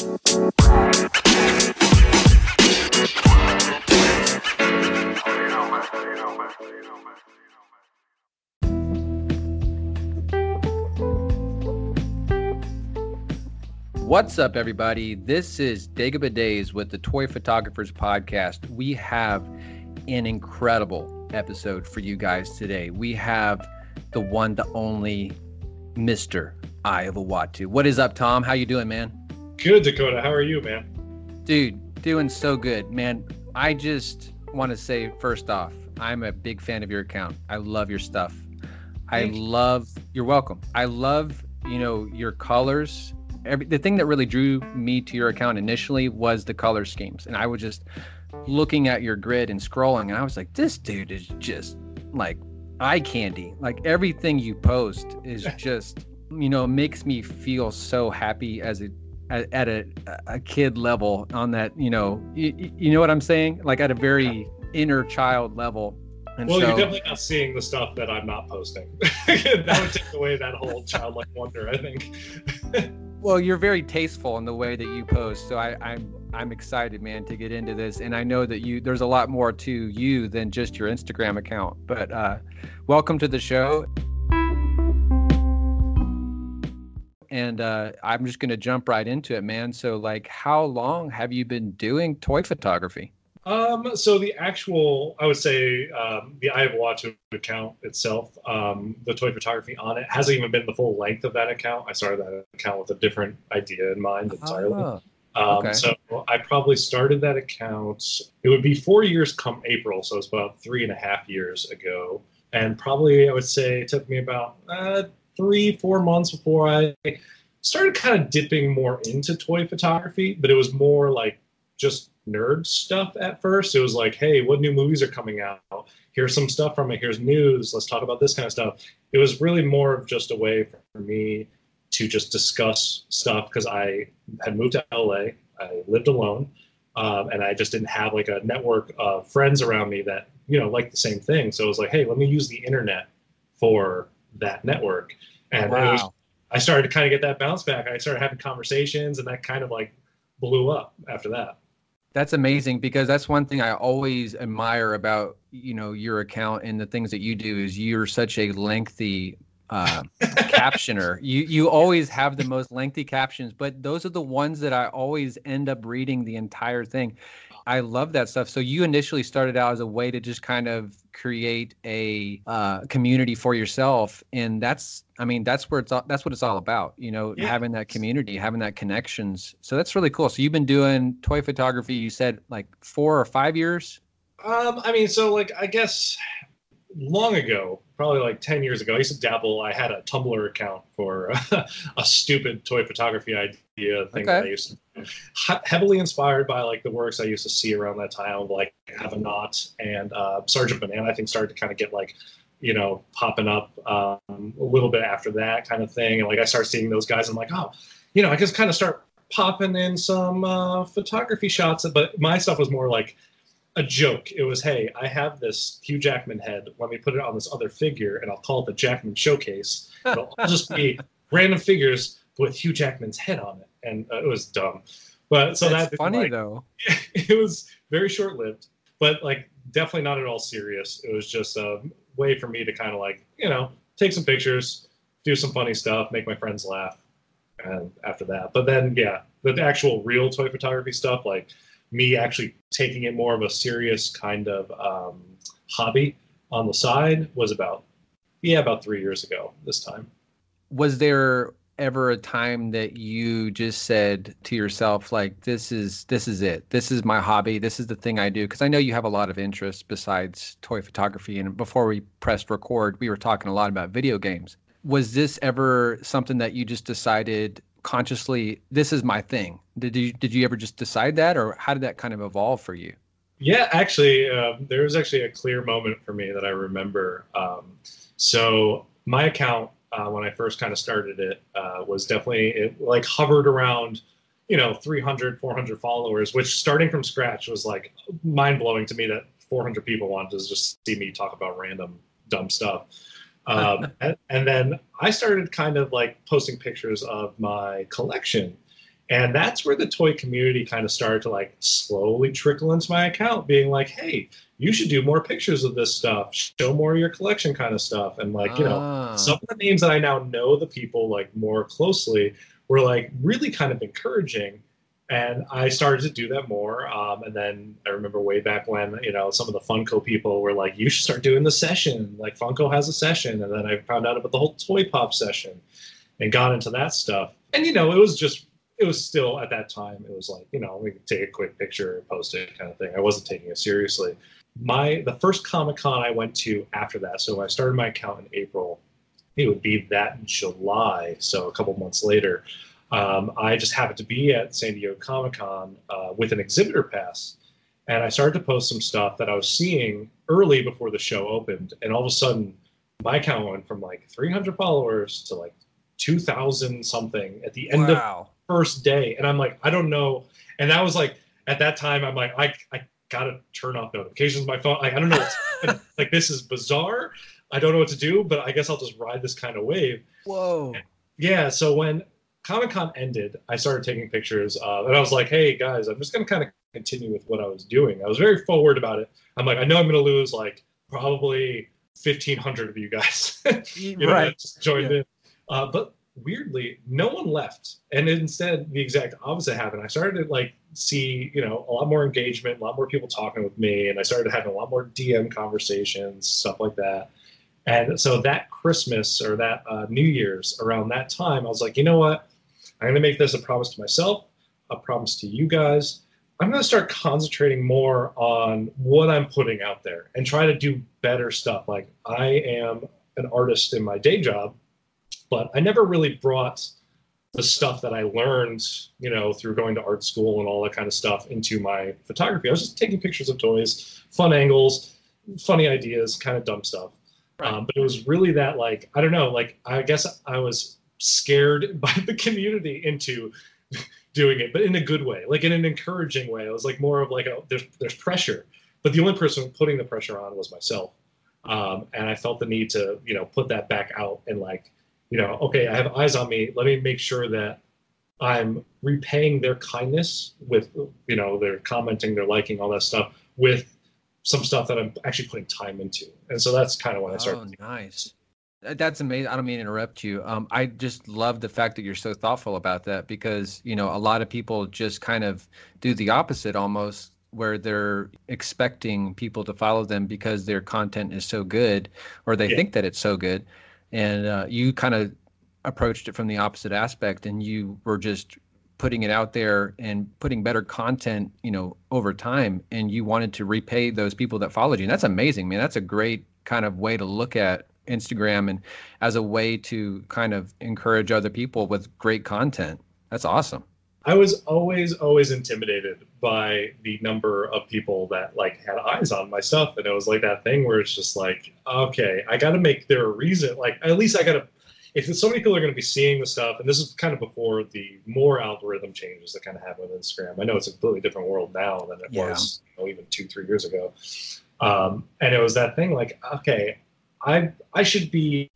What's up, everybody? This is Dagobah Days with the Toy Photographers Podcast. We have an incredible episode for you guys today. We have the one, the only Mr. Eye of Uatu. What is up, Tom? How you doing, man? Good, Dakota. How are you, man? Dude, doing so good, man. I just want to say first off, I'm a big fan of your account. I love your stuff. I Thank you. love. You're welcome. I love, you know, your colors. Every the thing that really drew me to your account initially was the color schemes, and I was just looking at your grid and scrolling, and I was like, this dude is just like eye candy. Like everything you post is just, you know, makes me feel so happy as a at, at a a kid level on that, you know, you, you know what I'm saying? Like at a very inner child level. And Well, so, you're definitely not seeing the stuff that I'm not posting. that would take away that whole childlike wonder, I think. well, you're very tasteful in the way that you post. So I, I'm I'm excited, man, to get into this. And I know that you there's a lot more to you than just your Instagram account. But uh, welcome to the show. And uh, I'm just gonna jump right into it, man. So, like, how long have you been doing toy photography? Um, so the actual, I would say, um, the Eye of Uatu account itself, um, the toy photography on it hasn't even been the full length of that account. I started that account with a different idea in mind entirely. Ah, Um, Okay. So I probably started that account. It would be four years come April, so it's about three and a half years ago. And probably I would say it took me about uh, three, four months before I started kind of dipping more into toy photography. But it was more like just nerd stuff at first. It was like, hey, what new movies are coming out? Here's some stuff from it. Here's news. Let's talk about this kind of stuff. It was really more of just a way for me to just discuss stuff because I had moved to LA. I lived alone, um, and I just didn't have like a network of friends around me that you know liked the same thing. So it was like, hey, let me use the internet for that network, and it was, wow. I started to kind of get that bounce back. I started having conversations, and that kind of like blew up after that. That's amazing because that's one thing I always admire about you know your account and the things that you do is you're such a lengthy uh, captioner. You you always have the most lengthy captions, but those are the ones that I always end up reading the entire thing. I love that stuff. So you initially started out as a way to just kind of create a uh, community for yourself, and that's I mean that's where it's all, that's what it's all about. You know, Yeah. having that community, having that connections. So that's really cool. So you've been doing toy photography. You said like four or five years. Um, I mean, so like I guess long ago, probably like ten years ago, I used to dabble. I had a Tumblr account for a stupid toy photography idea thing that I used to heavily inspired by like the works I used to see around that time, like Avenant and uh, Sergeant Banana. I think started to kind of get like you know popping up um, a little bit after that kind of thing, and like I start seeing those guys. I'm like, oh, you know, I just kind of start popping in some uh, photography shots, but my stuff was more like a joke. It was, hey, I have this Hugh Jackman head. Let me put it on this other figure, and I'll call it the Jackman Showcase. It'll just be random figures with Hugh Jackman's head on it, and uh, it was dumb. But so that's that funny like, though. it was very short lived, but like definitely not at all serious. It was just a way for me to kind of like you know take some pictures, do some funny stuff, make my friends laugh, and after that. But then yeah, the actual real toy photography stuff, like me actually taking it more of a serious kind of um, hobby on the side, was about yeah about three years ago this time. was there ever a time that you just said to yourself like this is this is it. This is my hobby. This is the thing i do. Because i know you have a lot of interests besides toy photography. And before we pressed record we were talking a lot about video games. Was this ever something that you just decided consciously this is my thing did you did you ever just decide that or how did that kind of evolve for you Yeah, actually, um, there was actually a clear moment for me that I remember. Um, so my account, uh, when I first kind of started it, uh, was definitely it like hovered around, you know, 300, 400 followers, which starting from scratch was like mind blowing to me that 400 people wanted to just see me talk about random dumb stuff. Um, and, and then I started kind of like posting pictures of my collection. And that's where the toy community kind of started to like slowly trickle into my account, being like, hey, you should do more pictures of this stuff, show more of your collection kind of stuff. And like, you know, Ah. some of the names that I now know the people like more closely were like really kind of encouraging. And I started to do that more. Um, and then I remember way back when, you know, some of the Funko people were like, you should start doing the session. Like Funko has a session. And then I found out about the whole Toy Pop session and got into that stuff. And, you know, it was just, it was still at that time, it was like, you know, we could take a quick picture post it kind of thing. I wasn't taking it seriously. My, the first Comic Con I went to after that, so I started my account in April, it would be that in July, so a couple months later. Um, I just happened to be at San Diego Comic Con uh, with an exhibitor pass, and I started to post some stuff that I was seeing early before the show opened, and all of a sudden, my account went from like 300 followers to like 2,000 something at the end of first day, and I'm like, I don't know, and that was like at that time, I'm like, I I gotta turn off notifications on my phone. Like, I don't know, like this is bizarre. I don't know what to do, but I guess I'll just ride this kind of wave. Whoa. Yeah. So when Comic Con ended, I started taking pictures, uh, and I was like, "Hey guys, I'm just gonna kind of continue with what I was doing." I was very forward about it. I'm like, I know I'm gonna lose like probably 1,500 of you guys, you know, right. just joined Yeah. in. Uh, but weirdly, no one left, and instead the exact opposite happened. I started to like see, you know, a lot more engagement, a lot more people talking with me, and I started having a lot more DM conversations, stuff like that. And so that Christmas or that uh, New Year's around that time, I was like, you know what? I'm going to make this a promise to myself, a promise to you guys. I'm going to start concentrating more on what I'm putting out there and try to do better stuff. Like, I am an artist in my day job, but I never really brought the stuff that I learned, you know, through going to art school and all that kind of stuff into my photography. I was just taking pictures of toys, fun angles, funny ideas, kind of dumb stuff. Right. Um, but it was really that, like, I don't know, like, I guess I was scared by the community into doing it, but in a good way, like in an encouraging way. It was like more of like a there's there's pressure, but the only person putting the pressure on was myself, um, and I felt the need to you know put that back out and like you know okay I have eyes on me. Let me make sure that I'm repaying their kindness with you know their commenting, their liking, all that stuff with some stuff that I'm actually putting time into, and so that's kind of when I started. Oh, nice. That's amazing. I don't mean to interrupt you. Um, I just love the fact that you're so thoughtful about that because you know a lot of people just kind of do the opposite almost, where they're expecting people to follow them because their content is so good, or they Yeah. think that it's so good, and uh, you kind of approached it from the opposite aspect, and you were just putting it out there and putting better content, you know, over time, and you wanted to repay those people that followed you. And that's amazing, man. That's a great kind of way to look at Instagram and as a way to kind of encourage other people with great content. That's awesome. I was always, always intimidated by the number of people that like had eyes on my stuff, and it was like that thing where it's just like, okay, I got to make there a reason. Like, at least I got to. If so many people are going to be seeing the stuff, and this is kind of before the more algorithm changes that kind of happen with Instagram. I know it's a completely different world now than it Yeah. was, you know, even two, three years ago. Um, and it was that thing like, okay, I I should be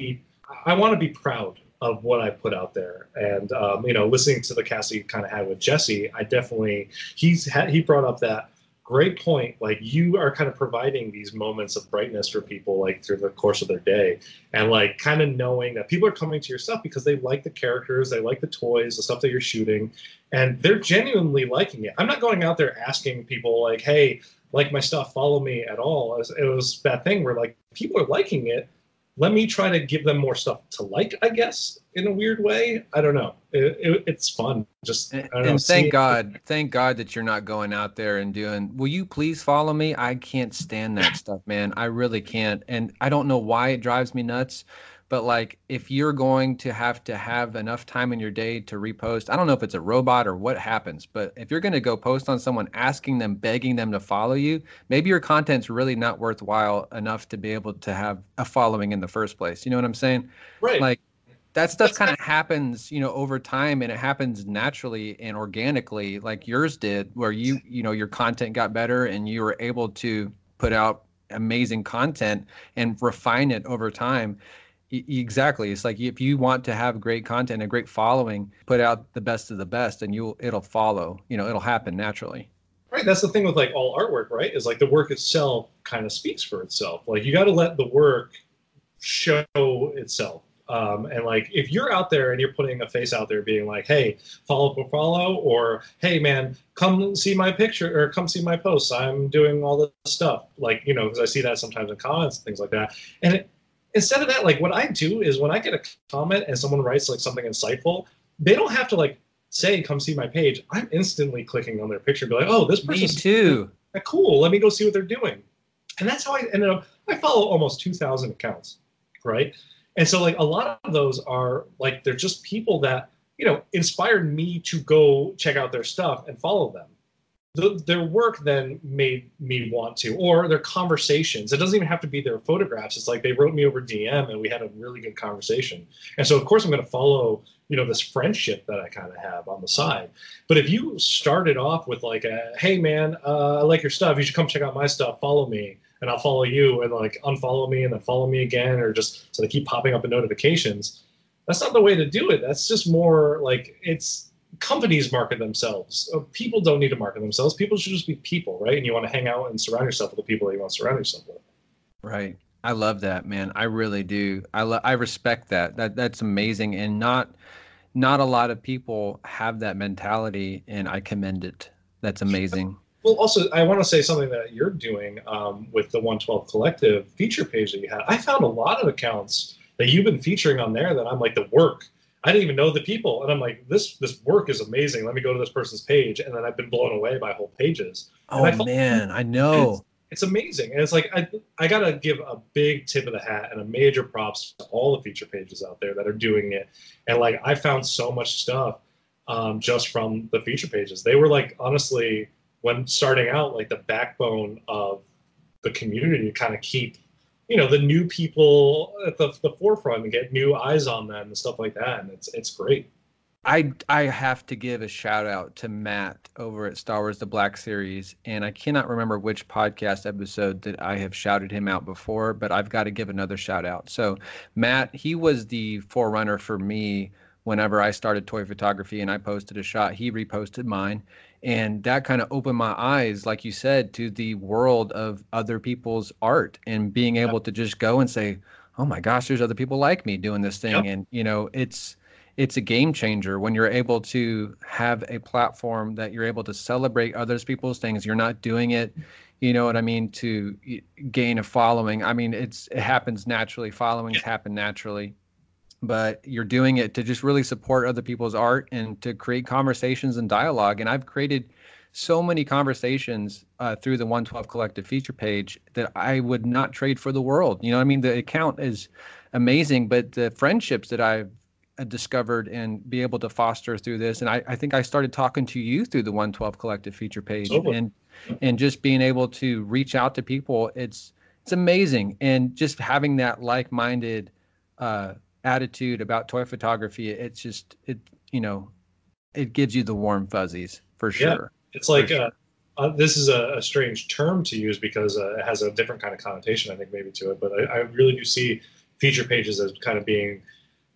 I want to be proud of what I put out there. And um, you know, listening to the cast you kind of had with Jesse, I definitely he's had he brought up that great point. Like you are kind of providing these moments of brightness for people like through the course of their day, and like kind of knowing that people are coming to your stuff because they like the characters, they like the toys, the stuff that you're shooting, and they're genuinely liking it. I'm not going out there asking people like, hey. Like my stuff, follow me at all. It was, it was that thing where like people are liking it, let me try to give them more stuff to like i guess in a weird way i don't know it, it, it's fun just And, I don't know, and thank God, thank God that you're not going out there and doing, will you please follow me? I can't stand that stuff, man. I really can't. And I don't know why it drives me nuts. But like, if you're going to have to have enough time in your day to repost, I don't know if it's a robot or what happens, but if you're going to go post on someone asking them, begging them to follow you, maybe your content's really not worthwhile enough to be able to have a following in the first place. You know what I'm saying? right like that stuff kind of happens you know over time and it happens naturally and organically like yours did where you you know your content got better and you were able to put out amazing content and refine it over time exactly. It's like if you want to have great content and a great following put out the best of the best and you'll it'll follow you know it'll happen naturally. Right. That's the thing with like all artwork right? Is like the work itself kind of speaks for itself. Like you got to let the work show itself. Um, and like if you're out there and you're putting a face out there being like hey follow for follow or hey man come see my picture or come see my posts. I'm doing all this stuff like you know because i see that sometimes in comments and things like that. And it, instead of that like what i do is when i get a comment and someone writes like something insightful they don't have to like say come see my page. I'm instantly clicking on their picture be like oh this person me too. Cool. Let me go see what they're doing. And that's how i ended up i follow almost 2000 accounts right? And so like a lot of those are like they're just people that, you know, inspired me to go check out their stuff and follow them. The, their work then made me want to, or their conversations. It doesn't even have to be their photographs. It's like they wrote me over DM and we had a really good conversation. And so, of course, I'm going to follow, you know, this friendship that I kind of have on the side. But if you started off with like, a, hey man, uh, I like your stuff. You should come check out my stuff. Follow me and I'll follow you and like unfollow me and then follow me again or just so they keep popping up in notifications. That's not the way to do it. That's just more like it's companies market themselves. Uh, people don't need to market themselves. People should just be people, right? And you want to hang out and surround yourself with the people that you want to surround yourself with. Right. I love that, man. I really do. I lo- I respect that. That that's amazing and not not a lot of people have that mentality and I commend it. That's amazing. Well, also, I want to say something that you're doing um, with the 112 Collective feature page that you had. I found a lot of accounts that you've been featuring on there that I'm like the work. I didn't even know the people, and I'm like, this this work is amazing. Let me go to this person's page, and then I've been blown away by whole pages. Oh I man, I know. It's, it's, amazing, and it's like I I gotta give a big tip of the hat and a major props to all the feature pages out there that are doing it. And like I found so much stuff um, just from the feature pages. They were like honestly when starting out like the backbone of the community to kind of keep you know the new people at the, the forefront and get new eyes on them and stuff like that and it's it's great I I have to give a shout out to Matt over at Star Wars the Black Series, and I cannot remember which podcast episode that I have shouted him out before, but I've got to give another shout out. So, Matt, he was the forerunner for me whenever I started toy photography, and I posted a shot. He reposted mine, and that kind of opened my eyes like you said to the world of other people's art and being able to just go and say oh my gosh there's other people like me doing this thing. Yep. and you know it's it's a game changer when you're able to have a platform that you're able to celebrate others people's things. You're not doing it you know what i mean to gain a following. I mean it's it happens naturally. Followings yeah. happen naturally but you're doing it to just really support other people's art and to create conversations and dialogue. And I've created so many conversations uh, through the 112 Collective feature page that I would not trade for the world. You know, I mean, the account is amazing, but the friendships that I've uh, discovered and be able to foster through this, and I, I think I started talking to you through the 112 Collective feature page, and and just being able to reach out to people, it's it's amazing, and just having that like-minded. Uh, attitude about toy photography, it's just it you know it gives you the warm fuzzies for sure. Yeah, it's like sure. uh, uh, this is a, a, strange term to use because uh, it has a different kind of connotation, I think, maybe to it. But I, I, really do see feature pages as kind of being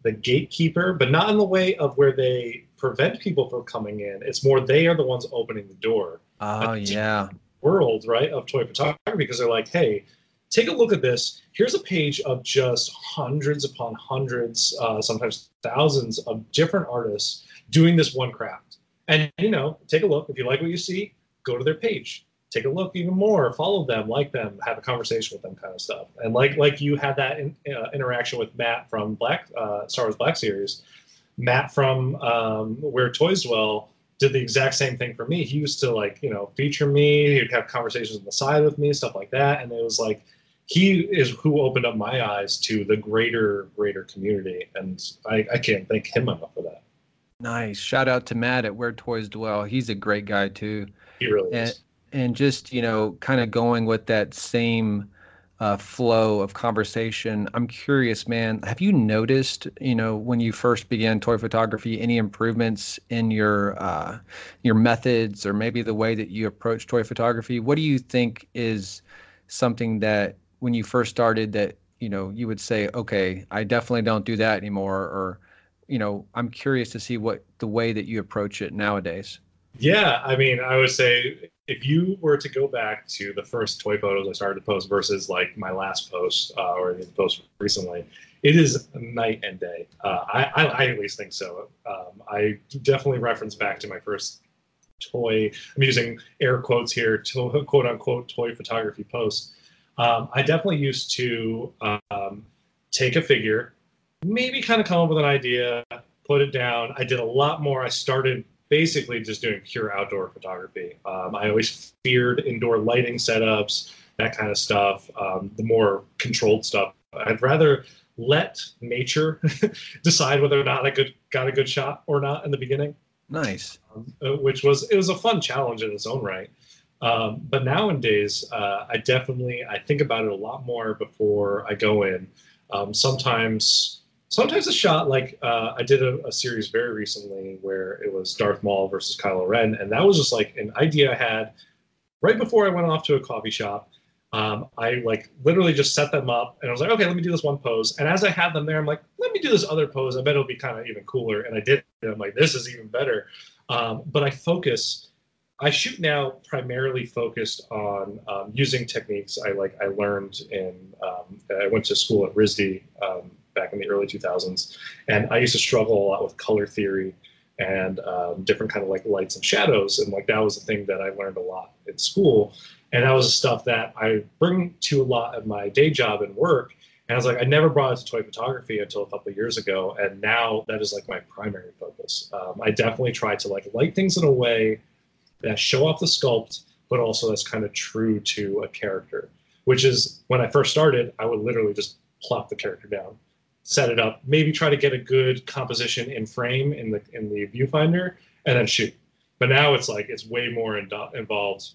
the gatekeeper, but not in the way of where they prevent people from coming in. It's more they are the ones opening the door. Oh yeah. World right of toy photography because they're like, hey, take a look at this. Here's a page of just hundreds upon hundreds, uh, sometimes thousands of different artists doing this one craft. And, you know, take a look. If you like what you see, go to their page. Take a look even more, follow them, like them, have a conversation with them, kind of stuff. And like like you had that in, uh, interaction with Matt from Black uh, Star Wars Black Series, Matt from um, Where Toys Dwell did the exact same thing for me. He used to like, you know, feature me. He'd have conversations on the side with me, stuff like that. And it was like, he is who opened up my eyes to the greater greater community and i, I can't thank him enough for that. Nice. Shout out to matt at where toys dwell. He's a great guy too. He really and, is. and just you know kind of going with that same uh, flow of conversation i'm curious man have you noticed you know when you first began toy photography any improvements in your uh, your methods or maybe the way that you approach toy photography? What do you think is something that when you first started that you know you would say okay i definitely don't do that anymore or you know i'm curious to see what the way that you approach it nowadays. Yeah i mean i would say if you were to go back to the first toy photos i started to post versus like my last post uh, or the post recently it is night and day. Uh, I, I, I, at least think so. Um, i definitely reference back to my first toy i'm using air quotes here to, quote unquote toy photography post um, I definitely used to um, take a figure, maybe kind of come up with an idea, put it down. I did a lot more. I started basically just doing pure outdoor photography. Um, I always feared indoor lighting setups, that kind of stuff, um, the more controlled stuff. I'd rather let nature decide whether or not I could got a good shot or not in the beginning. Nice. Um, uh, which was it was a fun challenge in its own right. Um, but nowadays, uh, I definitely I think about it a lot more before I go in. Um, sometimes, sometimes a shot like uh, I did a, a, series very recently where it was Darth Maul versus Kylo Ren, and that was just like an idea I had right before I went off to a coffee shop. Um, I like literally just set them up, and I was like, okay, let me do this one pose. And as I had them there, I'm like, let me do this other pose. I bet it'll be kind of even cooler. And I did. And I'm like, this is even better. Um, but I focus I shoot now primarily focused on um, using techniques I like. I learned in um, I went to school at RISD um, back in the early 2000s, and I used to struggle a lot with color theory and um, different kind of like lights and shadows, and like that was the thing that I learned a lot in school, and that was the stuff that I bring to a lot of my day job and work. And I was like, I never brought it to toy photography until a couple of years ago, and now that is like my primary focus. Um, I definitely try to like light things in a way that show off the sculpt, but also that's kind of true to a character. Which is when I first started, I would literally just plop the character down, set it up, maybe try to get a good composition in frame in the in the viewfinder, and then shoot. But now it's like it's way more in, involved.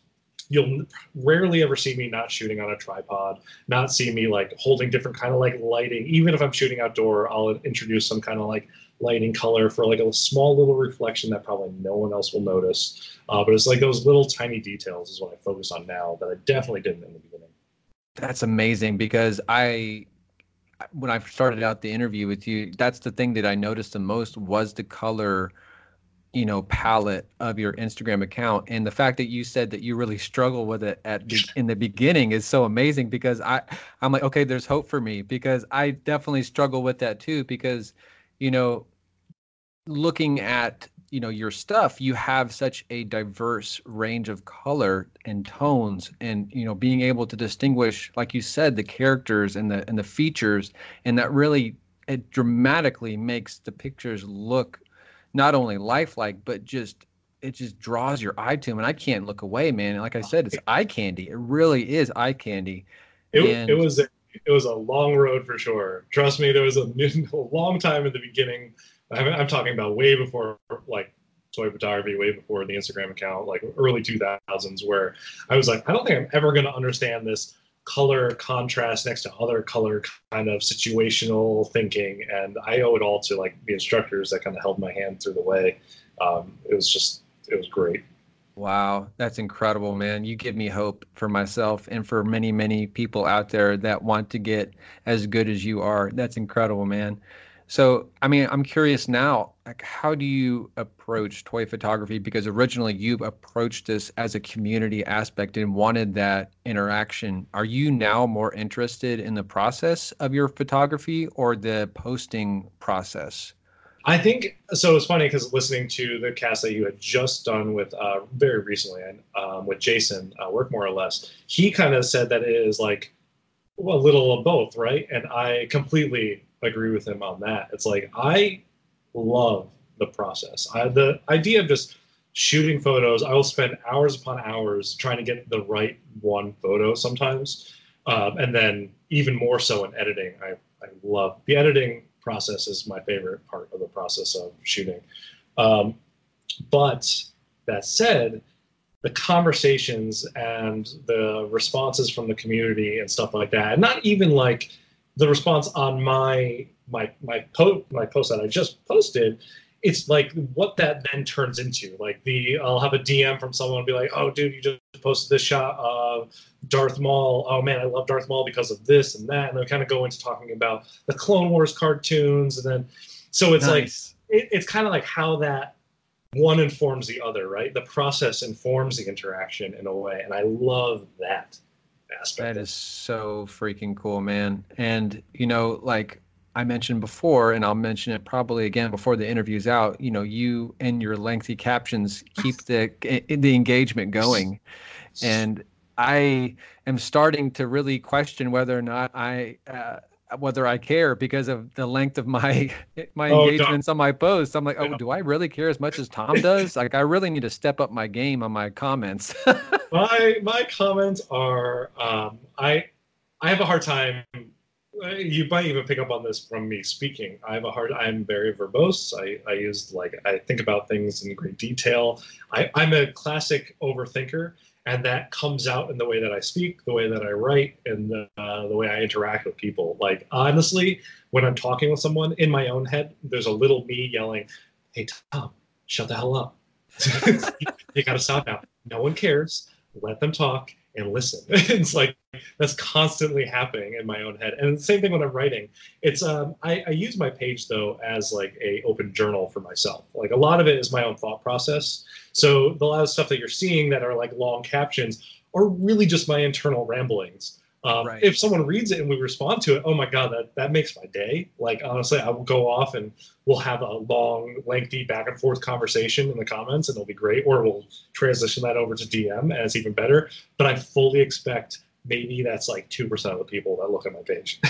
You'll rarely ever see me not shooting on a tripod, not see me like holding different kind of like lighting. Even if I'm shooting outdoor, I'll introduce some kind of like lighting color for like a small little reflection that probably no one else will notice. Uh, but it's like those little tiny details is what I focus on now that I definitely didn't in the beginning. That's amazing because I, when I started out the interview with you, that's the thing that I noticed the most was the color, you know, palette of your Instagram account, and the fact that you said that you really struggle with it at in the beginning is so amazing because I, I'm like, okay, there's hope for me because I definitely struggle with that too because, you know, looking at you know your stuff you have such a diverse range of color and tones and you know being able to distinguish like you said the characters and the and the features. And that really it dramatically makes the pictures look not only lifelike but just it just draws your eye to them and i can't look away man. Like i said it's eye candy. It really is eye candy. It, and, it was a, it was a long road for sure trust me there was a, a long time in the beginning I'm, I'm talking about way before like toy photography, way before the Instagram account, like early 2000s, where I was like, I don't think I'm ever going to understand this color contrast next to other color kind of situational thinking. And I owe it all to like the instructors that kind of held my hand through the way. Um, it was just, it was great. Wow, that's incredible, man. You give me hope for myself and for many, many people out there that want to get as good as you are. That's incredible, man. So, I mean, I'm curious now, like, how do you approach toy photography? Because originally you approached this as a community aspect and wanted that interaction. Are you now more interested in the process of your photography or the posting process? I think so. It's funny because listening to the cast that you had just done with uh, very recently um, with Jason uh, Work More or Less, he kind of said that it is like a little of both, right? And I completely agree with him on that. It's like I love the process. I, the idea of just shooting photos, I will spend hours upon hours trying to get the right one photo sometimes, um, and then even more so in editing. I, I love the editing process is my favorite part of the process of shooting. Um, but that said, the conversations and the responses from the community and stuff like that, and not even like the response on my my my post my post that I just posted it's like what that then turns into. Like the I'll have a DM from someone and be like, "Oh, dude, you just posted this shot of Darth Maul. Oh man, I love Darth Maul because of this and that." And they kind of go into talking about the Clone Wars cartoons, and then so it's nice. like it, it's kind of like how that one informs the other, right? The process informs the interaction in a way, and I love that aspect. That is so freaking cool, man. And you know, like I mentioned before, and I'll mention it probably again before the interview's out. You know, you and your lengthy captions keep the the engagement going, and I am starting to really question whether or not I. Uh, whether I care because of the length of my my oh, engagements on my posts. I'm like, oh, do I really care as much as Tom does? like, I really need to step up my game on my comments. my my comments are, um, I I have a hard time you might even pick up on this from me speaking. I have a hard. I'm very verbose. I, I use like I think about things in great detail. I, I'm a classic overthinker, and that comes out in the way that I speak, the way that I write, and the, uh, the way I interact with people. Like honestly, when I'm talking with someone in my own head, there's a little me yelling, "Hey Tom, shut the hell up! you got to stop now. No one cares. Let them talk." and listen. it's like that's constantly happening in my own head. And the same thing when I'm writing. It's um, I, I use my page though as like a open journal for myself. Like a lot of it is my own thought process. So the lot of stuff that you're seeing that are like long captions are really just my internal ramblings. Um, right. If someone reads it and we respond to it, oh my god, that that makes my day. Like honestly, I will go off and we'll have a long, lengthy back and forth conversation in the comments, and it'll be great. Or we'll transition that over to DM, and it's even better. But I fully expect maybe that's like two percent of the people that look at my page.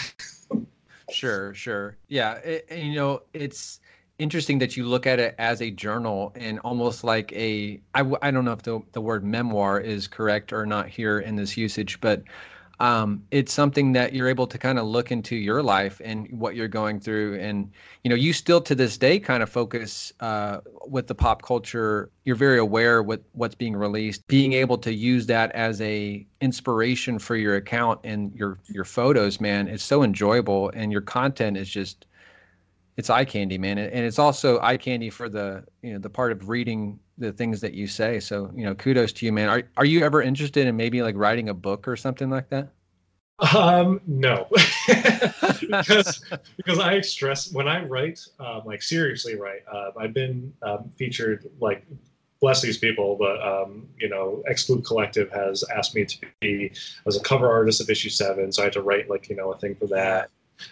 sure, sure, yeah. It, you know, it's interesting that you look at it as a journal and almost like a I, I don't know if the, the word memoir is correct or not here in this usage but um, it's something that you're able to kind of look into your life and what you're going through. And you know you still to this day kind of focus uh, with the pop culture. You're very aware with what's being released. Being able to use that as a inspiration for your account and your your photos man it's so enjoyable. And your content is just it's eye candy man and it's also eye candy for the you know the part of reading the things that you say. So, you know, kudos to you, man. Are are you ever interested in maybe like writing a book or something like that? Um, no, because because I stress when I write, um, like seriously write. Uh, I've been um, featured like bless these people, but um, you know, Exclude Collective has asked me to be as a cover artist of issue seven, so I had to write like you know a thing for that.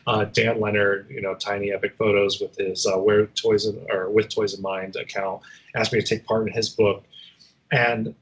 Uh, Dan Leonard, you know, Tiny Epic Photos with his uh, Where Toys in, or with Toys in Mind account, asked me to take part in his book, and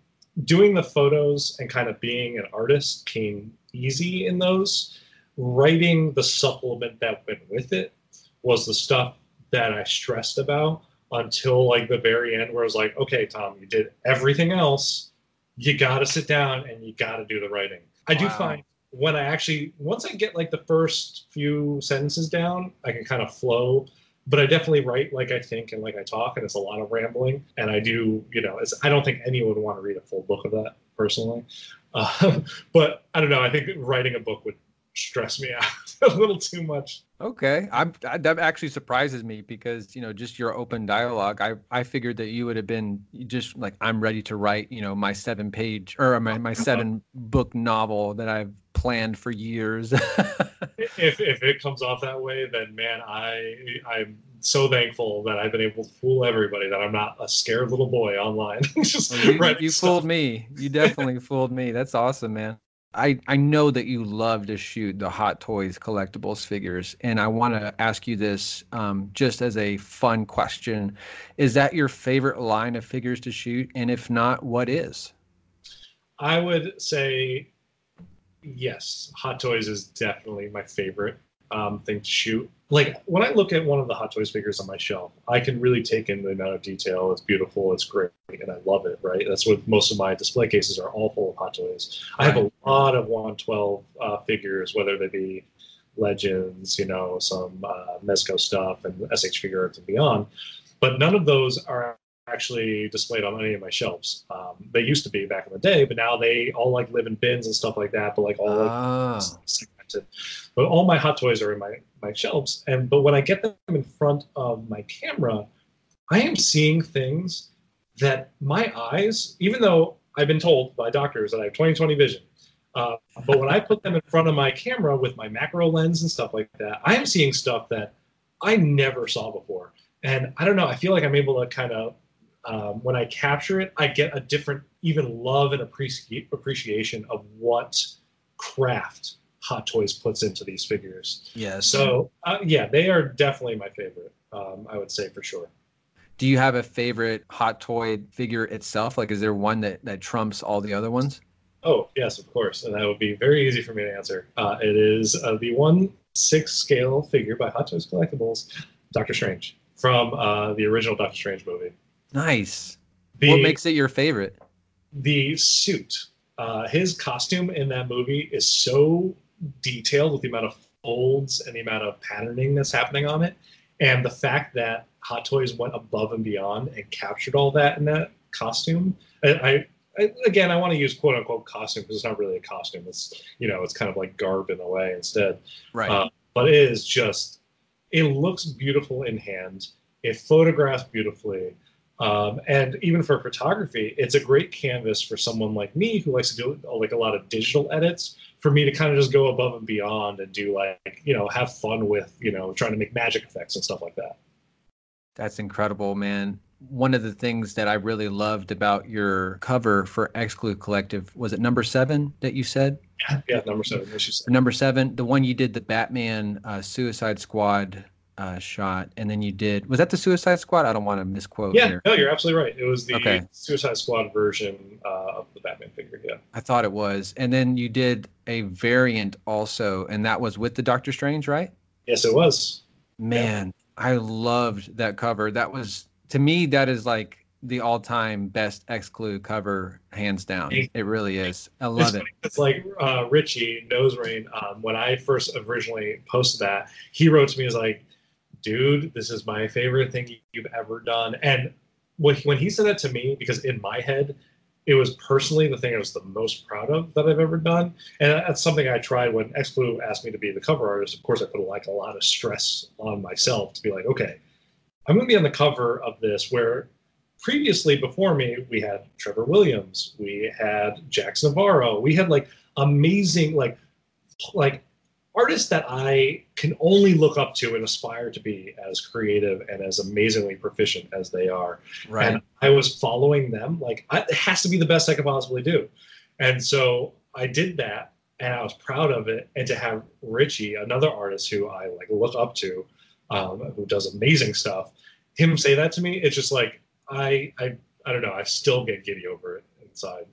doing the photos and kind of being an artist came easy in those. Writing the supplement that went with it was the stuff that I stressed about until like the very end, where I was like, okay, Tom, you did everything else. You got to sit down and you got to do the writing. I wow. do find when I actually once I get like the first few sentences down, I can kind of flow. But I definitely write like I think and like I talk, and it's a lot of rambling. And I do, you know, I don't think anyone would want to read a full book of that personally. Uh, but I don't know. I think writing a book would stress me out a little too much. Okay, I'm I, that actually surprises me because you know just your open dialogue. I I figured that you would have been just like I'm ready to write you know my seven page or my my uh-huh. seven book novel that I've planned for years. if if it comes off that way, then man, I I'm so thankful that I've been able to fool everybody that I'm not a scared little boy online. just well, you, you fooled me. You definitely fooled me. That's awesome, man. I, I know that you love to shoot the Hot Toys collectibles figures, and I want to ask you this um, just as a fun question: Is that your favorite line of figures to shoot? And if not, what is? I would say yes. Hot Toys is definitely my favorite um, thing to shoot. Like when I look at one of the Hot Toys figures on my shelf, I can really take in the amount of detail. It's beautiful, it's great, and I love it. Right, that's what most of my display cases are all full of Hot Toys. I have a lot of 112 uh, figures, whether they be Legends, you know, some uh, Mezco stuff, and SH Figuarts and beyond. But none of those are actually displayed on any of my shelves. Um, they used to be back in the day, but now they all like live in bins and stuff like that. But like all ah. But all my hot toys are in my my shelves. And but when I get them in front of my camera, I am seeing things that my eyes, even though I've been told by doctors that I have 20/20 vision, uh, but when I put them in front of my camera with my macro lens and stuff like that, I am seeing stuff that I never saw before. And I don't know, I feel like I'm able to kind of, um, when I capture it, I get a different, even love and appreci- appreciation of what craft Hot Toys puts into these figures. Yeah. So, uh, yeah, they are definitely my favorite, um, I would say for sure. Do you have a favorite Hot Toy figure itself? Like, is there one that, that trumps all the other ones? Oh, yes, of course. And that would be very easy for me to answer. Uh, it is uh, the 1 6 scale figure by Hot Toys Collectibles, Doctor Strange, from uh, the original Doctor Strange movie. Nice. The, what makes it your favorite? The suit. Uh, his costume in that movie is so detailed with the amount of folds and the amount of patterning that's happening on it. And the fact that Hot Toys went above and beyond and captured all that in that costume. I, I again, I want to use quote unquote costume because it's not really a costume. It's you know, it's kind of like garb in a way instead. Right. Uh, but it is just, it looks beautiful in hand. It photographs beautifully. Um, and even for photography, it's a great canvas for someone like me who likes to do like a lot of digital edits. For me to kind of just go above and beyond and do like you know have fun with you know trying to make magic effects and stuff like that. That's incredible, man. One of the things that I really loved about your cover for Exclude Collective was it number seven that you said? Yeah, yeah number seven. Number seven, the one you did the Batman uh, Suicide Squad uh, shot, and then you did was that the Suicide Squad? I don't want to misquote. Yeah, here. no, you're absolutely right. It was the Okay. Suicide Squad version uh, of the Batman figure. Yeah, I thought it was, and then you did a variant also, and that was with the Doctor Strange, right? yes, it was. Man, I loved that cover. That was to me that is like the all-time best exclude cover, hands down. It really is. I It's love it. It's like uh, Richie Nose Rain. Um, when I first originally posted that, he wrote to me as like, "Dude, this is my favorite thing you've ever done." And when he, said that to me, because in my head, it was personally the thing I was the most proud of that I've ever done, and that's something I tried when Exclu asked me to be the cover artist. Of course, I put like a lot of stress on myself to be like, okay, I'm going to be on the cover of this where previously before me we had Trevor Williams, we had Jax Navarro, we had like amazing like like artists that I can only look up to and aspire to be as creative and as amazingly proficient as they are. Right. And I was following them like I, it has to be the best I could possibly do. And so I did that and I was proud of it. And to have Richie, another artist who I like look up to, um, who does amazing stuff, him say that to me, it's just like I I I don't know, I still get giddy over it inside.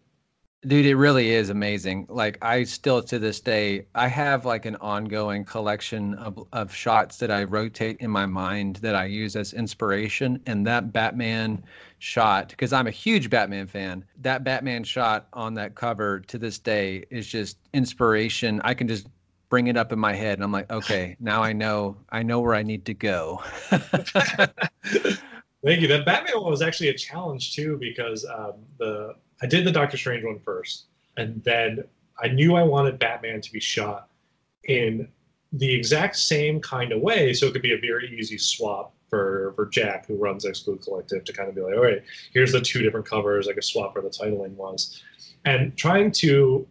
Dude, it really is amazing. Like I still to this day, I have like an ongoing collection of, of shots that I rotate in my mind that I use as inspiration. And that Batman shot, because I'm a huge Batman fan, that Batman shot on that cover to this day is just inspiration. I can just bring it up in my head and I'm like, okay, now I know I know where I need to go. Thank you. That Batman one was actually a challenge too because um, the I did the Doctor Strange one first, and then I knew I wanted Batman to be shot in the exact same kind of way, so it could be a very easy swap for for Jack, who runs Exclude Collective, to kind of be like, all right, here's the two different covers, like a swap where the titling was, and trying to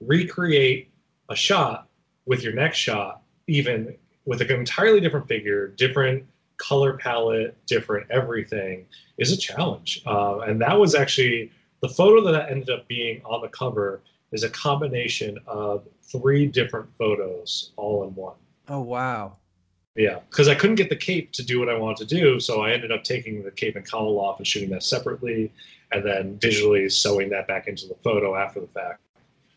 recreate a shot with your next shot, even with an entirely different figure, different color palette, different everything, is a challenge. Uh, and that was actually the photo that ended up being on the cover is a combination of three different photos all in one. oh wow. Yeah, because I couldn't get the cape to do what I wanted to do, so I ended up taking the cape and cowl off and shooting that separately, and then digitally sewing that back into the photo after the fact.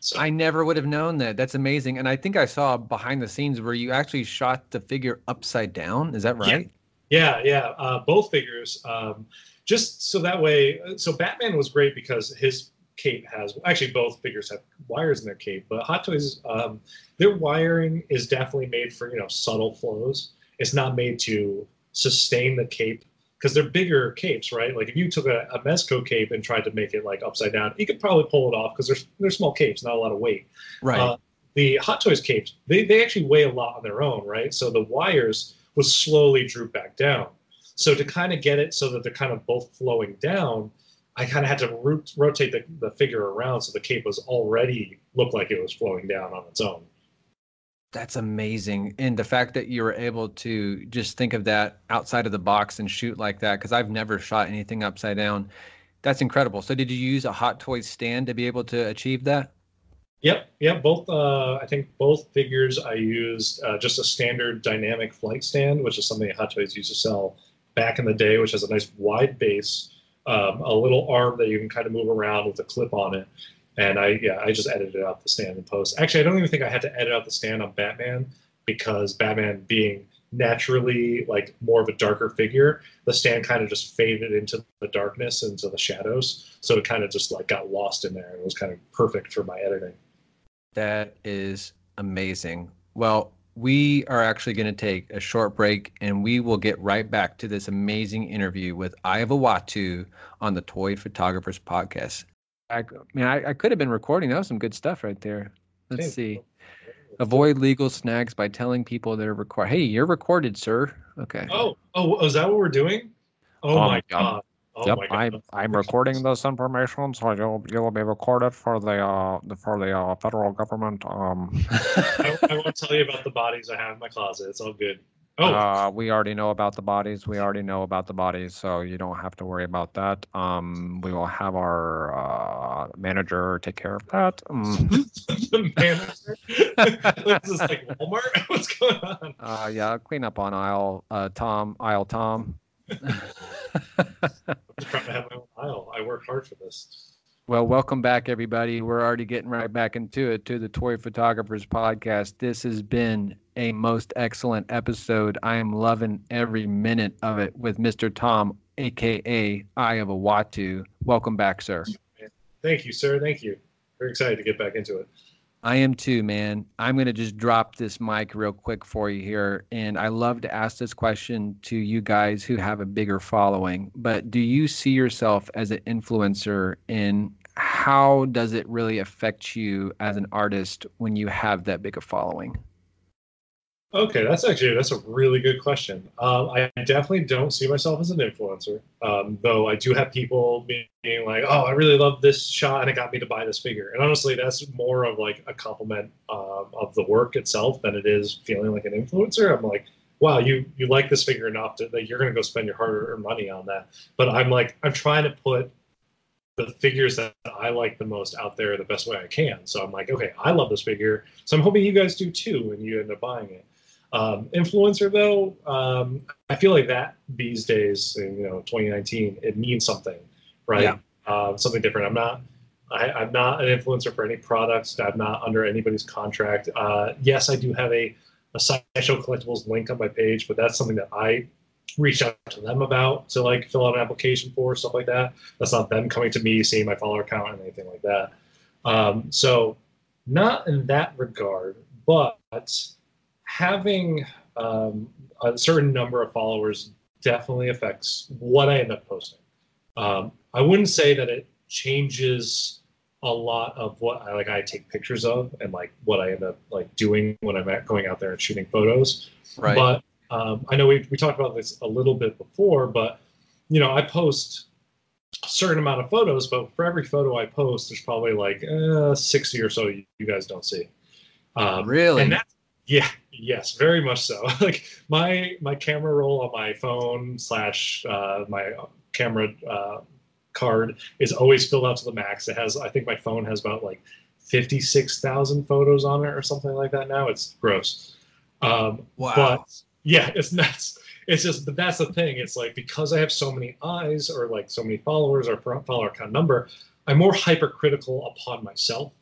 So I never would have known that. That's amazing. And I think I saw behind the scenes where you actually shot the figure upside down. Is that Yeah. right? Yeah, yeah, uh, both figures. Um, just so that way, so Batman was great because his cape has actually both figures have wires in their cape, but Hot Toys, um, their wiring is definitely made for you know subtle flows. It's not made to sustain the cape because they're bigger capes, right? Like if you took a, a Mezco cape and tried to make it like upside down, you could probably pull it off because they're they're small capes, not a lot of weight. Right. Uh, the Hot Toys capes, they, they actually weigh a lot on their own, right? So the wires would slowly droop back down. So to kind of get it so that they're kind of both flowing down, I kind of had to root, rotate the, the figure around so the cape was already looked like it was flowing down on its own. That's amazing. And the fact that you were able to just think of that outside of the box and shoot like that, because I've never shot anything upside down. That's incredible. So, did you use a Hot Toys stand to be able to achieve that? Yep, yep. Both, uh, I think both figures I used uh, just a standard dynamic flight stand, which is something Hot Toys used to sell back in the day, which has a nice wide base, um, a little arm that you can kind of move around with a clip on it, and I yeah I just edited out the stand and post. Actually, I don't even think I had to edit out the stand on Batman because Batman being naturally like more of a darker figure, the stand kind of just faded into the darkness into the shadows, so it kind of just like got lost in there. and It was kind of perfect for my editing. That is amazing. Well, we are actually going to take a short break and we will get right back to this amazing interview with Eye of Uatu on the Toy Photographers Podcast. I mean, I, I could have been recording. That was some good stuff right there. Let's see. Avoid legal snags by telling people they're recorded. Hey, you're recorded, sir. Okay. Oh, oh, is that what we're doing? Oh Um, my yeah. god. Oh yep, I'm. I'm recording this information, so you'll you'll be recorded for the uh the- for the uh, federal government. Um, I, I won't tell you about the bodies I have in my closet. It's all good. Oh, uh, we already know about the bodies. We already know about the bodies, so you don't have to worry about that. Um, we will have our uh, manager take care of that. Um, the manager. this is like Walmart. What's going on? uh, yeah, clean up on aisle uh, Tom, aisle Tom. I'm just trying to have my own aisle. I worked hard for this. Well, welcome back, everybody. We're already getting right back into it to the Toy Photographers Podcast. This has been a most excellent episode. I am loving every minute of it with Mr. Tom, aka Eye of Uatu. Welcome back, sir. Thank you, sir. Thank you. Very excited to get back into it. I am too, man. I'm going to just drop this mic real quick for you here. And I love to ask this question to you guys who have a bigger following. But do you see yourself as an influencer and how does it really affect you as an artist when you have that big a following? Okay, that's actually that's a really good question. Um, I definitely don't see myself as an influencer, um, though I do have people being like, "Oh, I really love this shot, and it got me to buy this figure." And honestly, that's more of like a compliment um, of the work itself than it is feeling like an influencer. I'm like, "Wow, you you like this figure enough to, that you're going to go spend your hard-earned money on that." But I'm like, I'm trying to put the figures that I like the most out there the best way I can. So I'm like, okay, I love this figure, so I'm hoping you guys do too, and you end up buying it. Um, influencer though, um, I feel like that these days, in, you know, 2019, it means something, right? Yeah. Uh, something different. I'm not, I, I'm not an influencer for any products. I'm not under anybody's contract. Uh, yes, I do have a, a Sideshow Collectibles link on my page, but that's something that I reached out to them about to like fill out an application for stuff like that. That's not them coming to me, seeing my follower count and anything like that. Um, so, not in that regard, but having um, a certain number of followers definitely affects what I end up posting. Um, I wouldn't say that it changes a lot of what I like. I take pictures of and like what I end up like doing when I'm at, going out there and shooting photos. Right. But um, I know we we talked about this a little bit before, but you know I post a certain amount of photos, but for every photo I post, there's probably like uh, 60 or so you, you guys don't see. Um, Really? And that's yeah, yes, very much so. like my my camera roll on my phone slash uh, my camera uh, card is always filled out to the max. It has I think my phone has about like fifty six thousand photos on it or something like that now. It's gross. Um, Wow. But yeah, it's nuts. It's just, but that's the thing. It's like because I have so many eyes or like so many followers or follower count number, I'm more hypercritical upon myself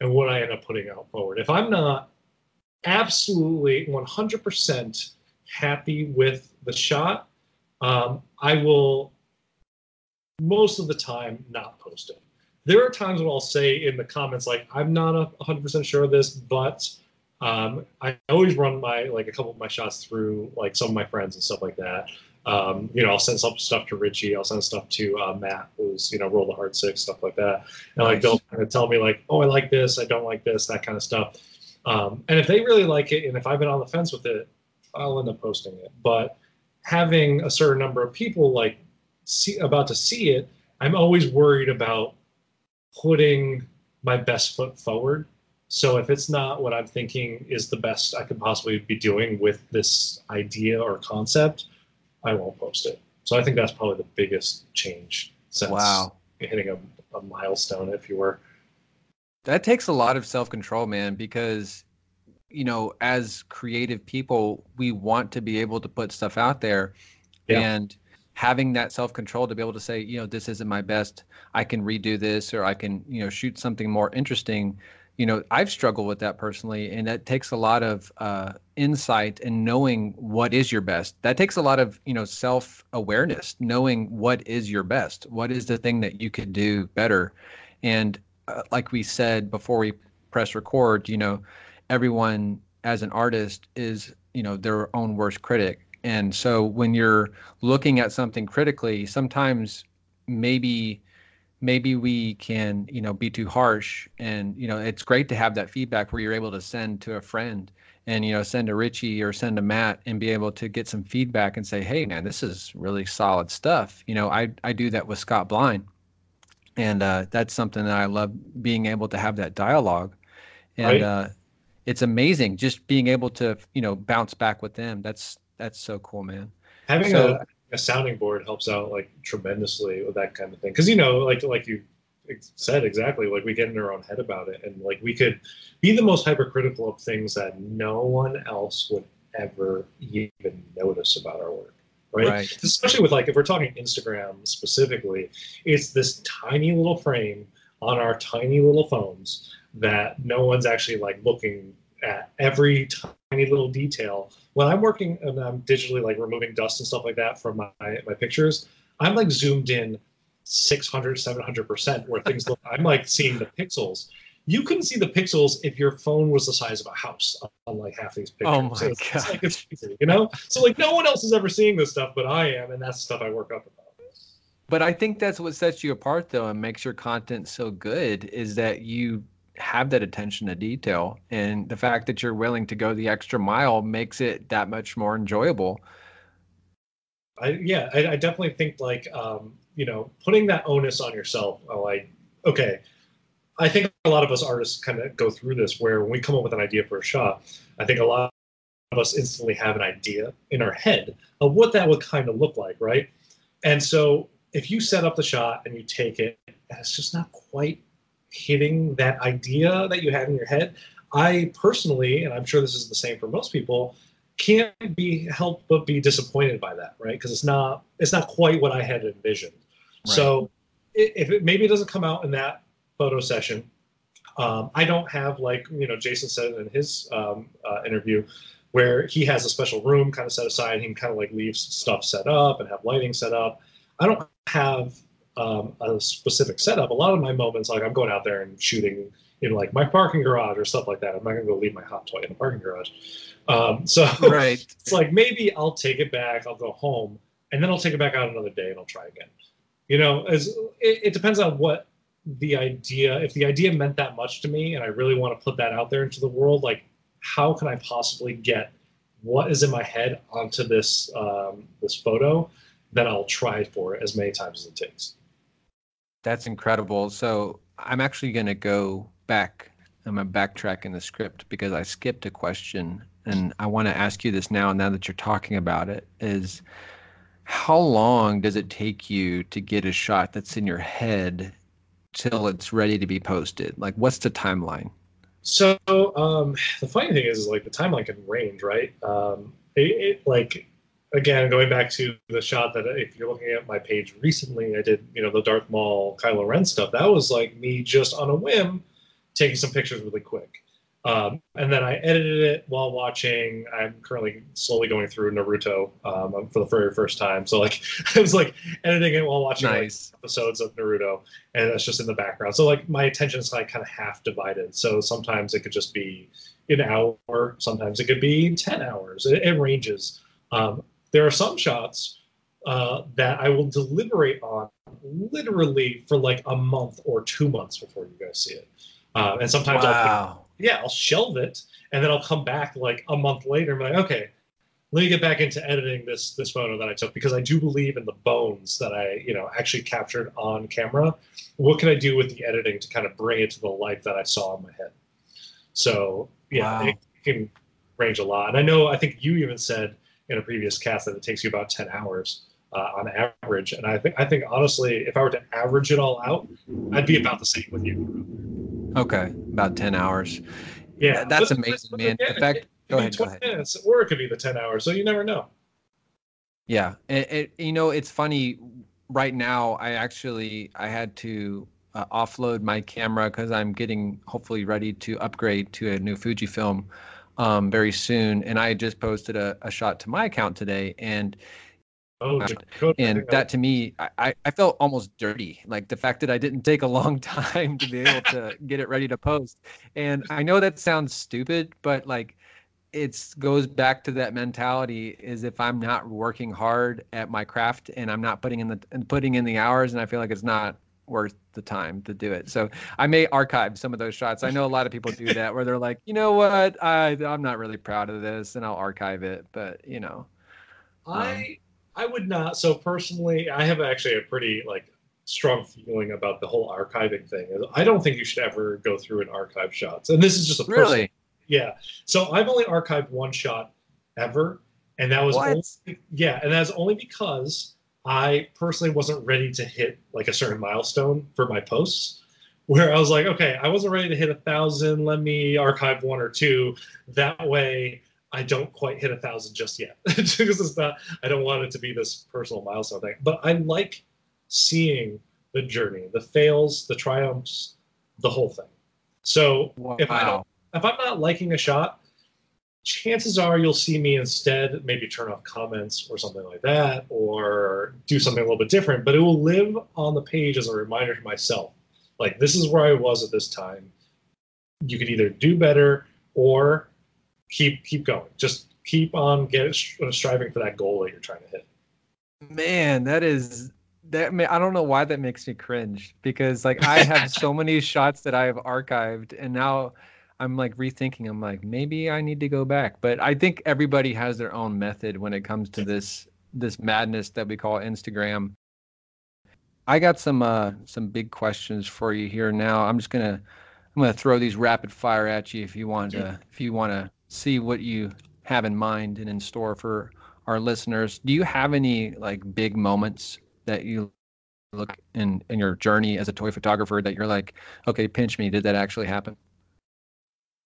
and what I end up putting out forward. If I'm not absolutely 100% happy with the shot, um, I will most of the time not post it. There are times when I'll say in the comments like, "I'm not a 100% sure of this, but." Um, I always run my like a couple of my shots through like some of my friends and stuff like that. Um, you know, I'll send some stuff to Richie. I'll send stuff to uh, Matt, who's you know roll the hard six stuff like that. And like they'll kind of tell me like, oh, I like this, I don't like this, that kind of stuff. Um, and if they really like it, and if I've been on the fence with it, I'll end up posting it. But having a certain number of people like see about to see it, I'm always worried about putting my best foot forward. So if it's not what I'm thinking is the best I could possibly be doing with this idea or concept, I won't post it. So I think that's probably the biggest change since Wow. hitting a, a milestone, if you were. That takes a lot of self control, man, because, you know, as creative people, we want to be able to put stuff out there. Yeah. And having that self control to be able to say, you know, this isn't my best, I can redo this or I can, you know, shoot something more interesting. You know, I've struggled with that personally, and that takes a lot of uh, insight and knowing what is your best. That takes a lot of, you know, self awareness, knowing what is your best, what is the thing that you could do better. And Uh, like we said before we press record, you know, everyone as an artist is, you know, their own worst critic. And so when you're looking at something critically, sometimes maybe maybe we can, you know, be too harsh and, you know, it's great to have that feedback where you're able to send to a friend and you know send to Richie or send to Matt and be able to get some feedback and say, "Hey man, this is really solid stuff." You know, I I do that with Scott Blind and uh, that's something that I love being able to have that dialogue, and Right. uh, it's amazing just being able to you know bounce back with them. That's that's so cool, man. Having So- a, a sounding board helps out like tremendously with that kind of thing. Because you know, like like you said exactly, like we get in our own head about it, and like we could be the most hypercritical of things that no one else would ever even notice about our work. Right? Right. Especially with like if we're talking Instagram specifically, it's this tiny little frame on our tiny little phones that no one's actually like looking at every tiny little detail. When I'm working and I'm digitally like removing dust and stuff like that from my, my pictures, I'm like zoomed in 600, 700% where things look, I'm like seeing the pixels. You couldn't see the pixels if your phone was the size of a house on like half these pictures. Oh my So it's, it's like it's crazy, you know? So like no one else is ever seeing this stuff, but I am, and that's the stuff I work up about. But I think that's what sets you apart, though, and makes your content so good is that you have that attention to detail, and the fact that you're willing to go the extra mile makes it that much more enjoyable. I yeah, I, I definitely think like um, you know, putting that onus on yourself. Like, okay, I think a lot of us artists kind of go through this where when we come up with an idea for a shot, I think a lot of us instantly have an idea in our head of what that would kind of look like, right? And so if you set up the shot and you take it, and it's just not quite hitting that idea that you had in your head. I personally, and I'm sure this is the same for most people, can't be helped but be disappointed by that, right? Because it's not it's not quite what I had envisioned. So if it maybe it doesn't come out in that photo session, um, I don't have like you know Jason said in his um, uh, interview where he has a special room kind of set aside. He can kind of like leave stuff set up and have lighting set up. I don't have um, a specific setup. A lot of my moments, like I'm going out there and shooting in like my parking garage or stuff like that. I'm not gonna go leave my hot toy in the parking garage. Um, so Right. it's like maybe I'll take it back, I'll go home, and then I'll take it back out another day and I'll try again. You know, as it, it depends on what the idea. If the idea meant that much to me, and I really want to put that out there into the world, like how can I possibly get what is in my head onto this um, this photo? Then I'll try for as many times as it takes. That's incredible. So I'm actually going to go back. I'm going to backtrack in the script because I skipped a question and I want to ask you this now, and now that you're talking about it, is how long does it take you to get a shot that's in your head till it's ready to be posted? Like, what's the timeline? So um, the funny thing is, is like the timeline can range, right? Um, it, it like again going back to the shot that if you're looking at my page recently, I did you know the Darth Maul Kylo Ren stuff. That was like me just on a whim taking some pictures really quick. Um, and then I edited it while watching. I'm currently slowly going through Naruto um, for the very first time. So like I was like editing it while watching like, episodes of Naruto, and that's just in the background. So like my attention is like kind of half divided. So sometimes it could just be an hour, sometimes it could be ten hours. It, it ranges. Um, there are some shots uh, that I will deliberate on literally for like a month or two months before you guys see it. Uh, and sometimes I'll Wow. Yeah, I'll shelve it and then I'll come back like a month later and be like, okay, let me get back into editing this this photo that I took because I do believe in the bones that I you know actually captured on camera. What can I do with the editing to kind of bring it to the life that I saw in my head? So yeah, Wow. it can range a lot. And I know I think you even said in a previous cast that it takes you about ten hours uh, on average. And I think I think honestly, if I were to average it all out, I'd be about the same with you. Okay, about ten hours. Yeah, that's amazing, man. again, In fact, go ahead, go 20 ahead. minutes, or it could be the ten hours. So you never know. Yeah, it, it, you know, it's funny. Right now, I actually I had to uh, offload my camera because I'm getting hopefully ready to upgrade to a new Fujifilm um, very soon. And I just posted a, a shot to my account today, and Oh, Uh, Dakota, and that to me, I- I, I felt almost dirty. Like the fact that I didn't take a long time to be able to get it ready to post. And I know that sounds stupid, but like it goes back to that mentality is if I'm not working hard at my craft and I'm not putting in the and putting in the hours and I feel like it's not worth the time to do it. So I may archive some of those shots. I know a lot of people do that where they're like, you know what, I I'm not really proud of this and I'll archive it. But you know, I I would not. So personally, I have actually a pretty like strong feeling about the whole archiving thing. I don't think you should ever go through and archive shots. And this is just a personal, really, yeah. So I've only archived one shot ever, and that was only, yeah, and that's only because I personally wasn't ready to hit like a certain milestone for my posts. Where I was like, okay, I wasn't ready to hit a thousand. Let me archive one or two. That way, I don't quite hit a thousand just yet because it's not. I don't want it to be this personal milestone thing. But I like seeing the journey, the fails, the triumphs, the whole thing. So if I don't if I'm not liking a shot, chances are you'll see me instead maybe turn off comments or something like that, or do something a little bit different. But it will live on the page as a reminder to myself, like this is where I was at this time. You could either do better or keep keep going. Just keep on get striving for that goal that you're trying to hit. Man, that is that. I don't know why that makes me cringe because like I have so many shots that I have archived, and now I'm like rethinking. I'm like maybe I need to go back, but I think everybody has their own method when it comes to this this madness that we call Instagram. I got some uh some big questions for you here now. I'm just gonna I'm gonna throw these rapid fire at you if you want to if you want to see what you have in mind and in store for our listeners. Do you have any like big moments that you look in in your journey as a toy photographer that you're like, okay, pinch me, did that actually happen?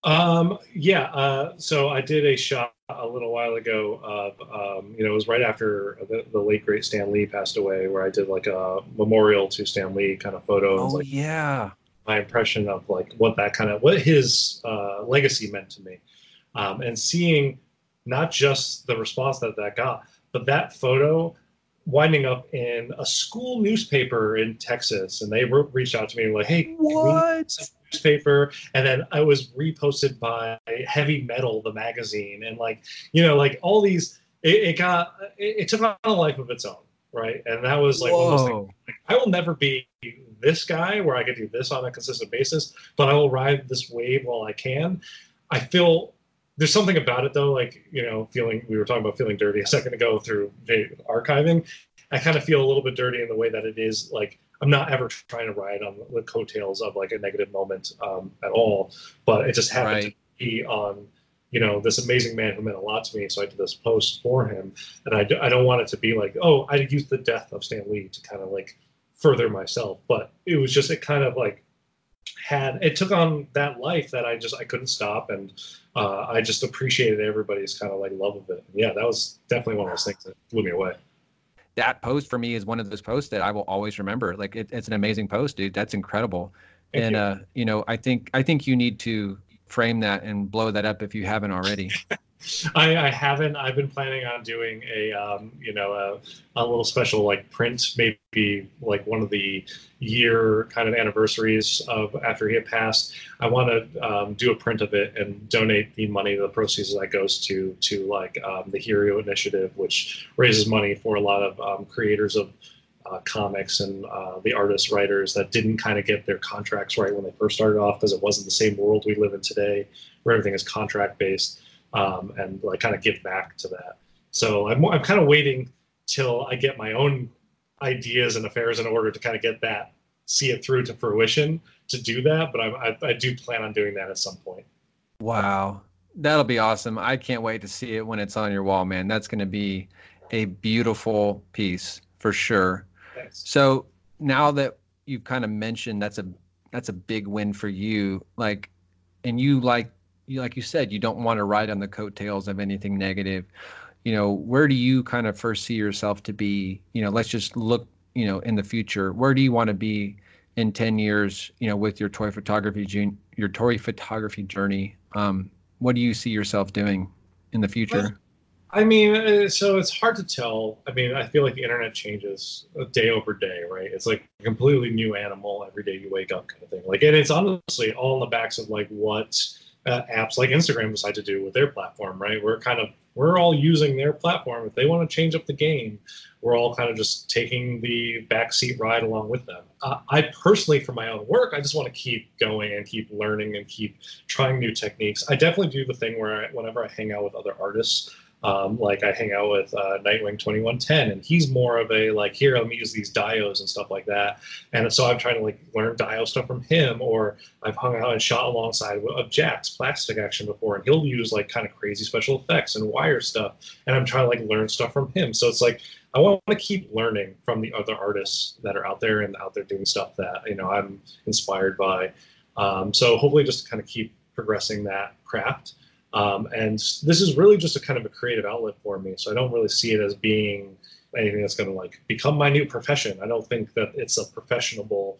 Um, yeah. Uh, so I did a shot a little while ago of, um, you know, it was right after the, the late great Stan Lee passed away, where I did like a memorial to Stan Lee kind of photo. Oh like yeah. my impression of like what that kind of what his uh, legacy meant to me, um, and seeing not just the response that that got, but that photo winding up in a school newspaper in Texas, and they re- reached out to me like, "Hey, What? newspaper? And then i was reposted by heavy metal the magazine. And like you know like all these it, it got it, it took on a life of its own right? And that was like one of those things, i will never be this guy where i could do this on a consistent basis but i will ride this wave while i can. I feel there's something about it though like you know feeling we were talking about feeling dirty a second ago through archiving i kind of feel a little bit dirty in the way that it is like I'm not ever trying to ride on the coattails of like a negative moment um, at all, but it just happened Right. to be on, you know, this amazing man who meant a lot to me. So I did this post for him, and I, d- I don't want it to be like, oh, I used the death of Stan Lee to kind of like further myself, but it was just it kind of like had it took on that life that I just I couldn't stop, and uh, I just appreciated everybody's kind of like love of it. Yeah, that was definitely one of those things that blew me away. That post for me is one of those posts that I will always remember. Like it, it's an amazing post, dude. That's incredible. Thank and you. uh, you know, I think I think you need to frame that and blow that up if you haven't already. I, I haven't. I've been planning on doing a, um, you know, a, a little special like print, maybe like one of the year kind of anniversaries of after he had passed. I want to um, do a print of it and donate the money, the proceeds that goes to to like um, the Hero Initiative, which raises money for a lot of um, creators of uh, comics and uh, the artists, writers that didn't kind of get their contracts right when they first started off because it wasn't the same world we live in today, where everything is contract based um, and like kind of give back to that. So I'm I'm kind of waiting till I get my own ideas and affairs in order to kind of get that see it through to fruition to do that. But I, I, I do plan on doing that at some point. Wow, that'll be awesome! I can't wait to see it when it's on your wall, man. That's going to be a beautiful piece for sure. Thanks. So now that you've kind of mentioned that's a that's a big win for you, like, and you like you like you said, you don't want to ride on the coattails of anything negative. You know, where do you kind of first see yourself to be? You know, let's just look, you know, in the future. Where do you want to be in 10 years, you know, with your toy photography your toy photography journey? Um, what do you see yourself doing in the future? I mean, uh, so it's hard to tell. I mean, I feel like the internet changes day over day, right? It's like a completely new animal every day you wake up, kind of thing. Like, and it's honestly all in the backs of like what uh, apps like Instagram decide to do with their platform, right? We're kind of we're all using their platform. If they want to change up the game, we're all kind of just taking the backseat ride along with them. Uh, I personally, for my own work, I just want to keep going and keep learning and keep trying new techniques. I definitely do the thing where I, whenever I hang out with other artists, um, like I hang out with uh, Nightwing 2110, and he's more of a like, here, let me use these dios and stuff like that. And so I'm trying to like learn dio stuff from him, or I've hung out and shot alongside of Jack's plastic action before, and he'll use like kind of crazy special effects and wire stuff, and I'm trying to like learn stuff from him. So it's like I want to keep learning from the other artists that are out there and out there doing stuff that you know I'm inspired by. Um, so hopefully, just kind of keep progressing that craft. Um, and this is really just a kind of a creative outlet for me. So I don't really see it as being anything that's going to like become my new profession. I don't think that it's a professional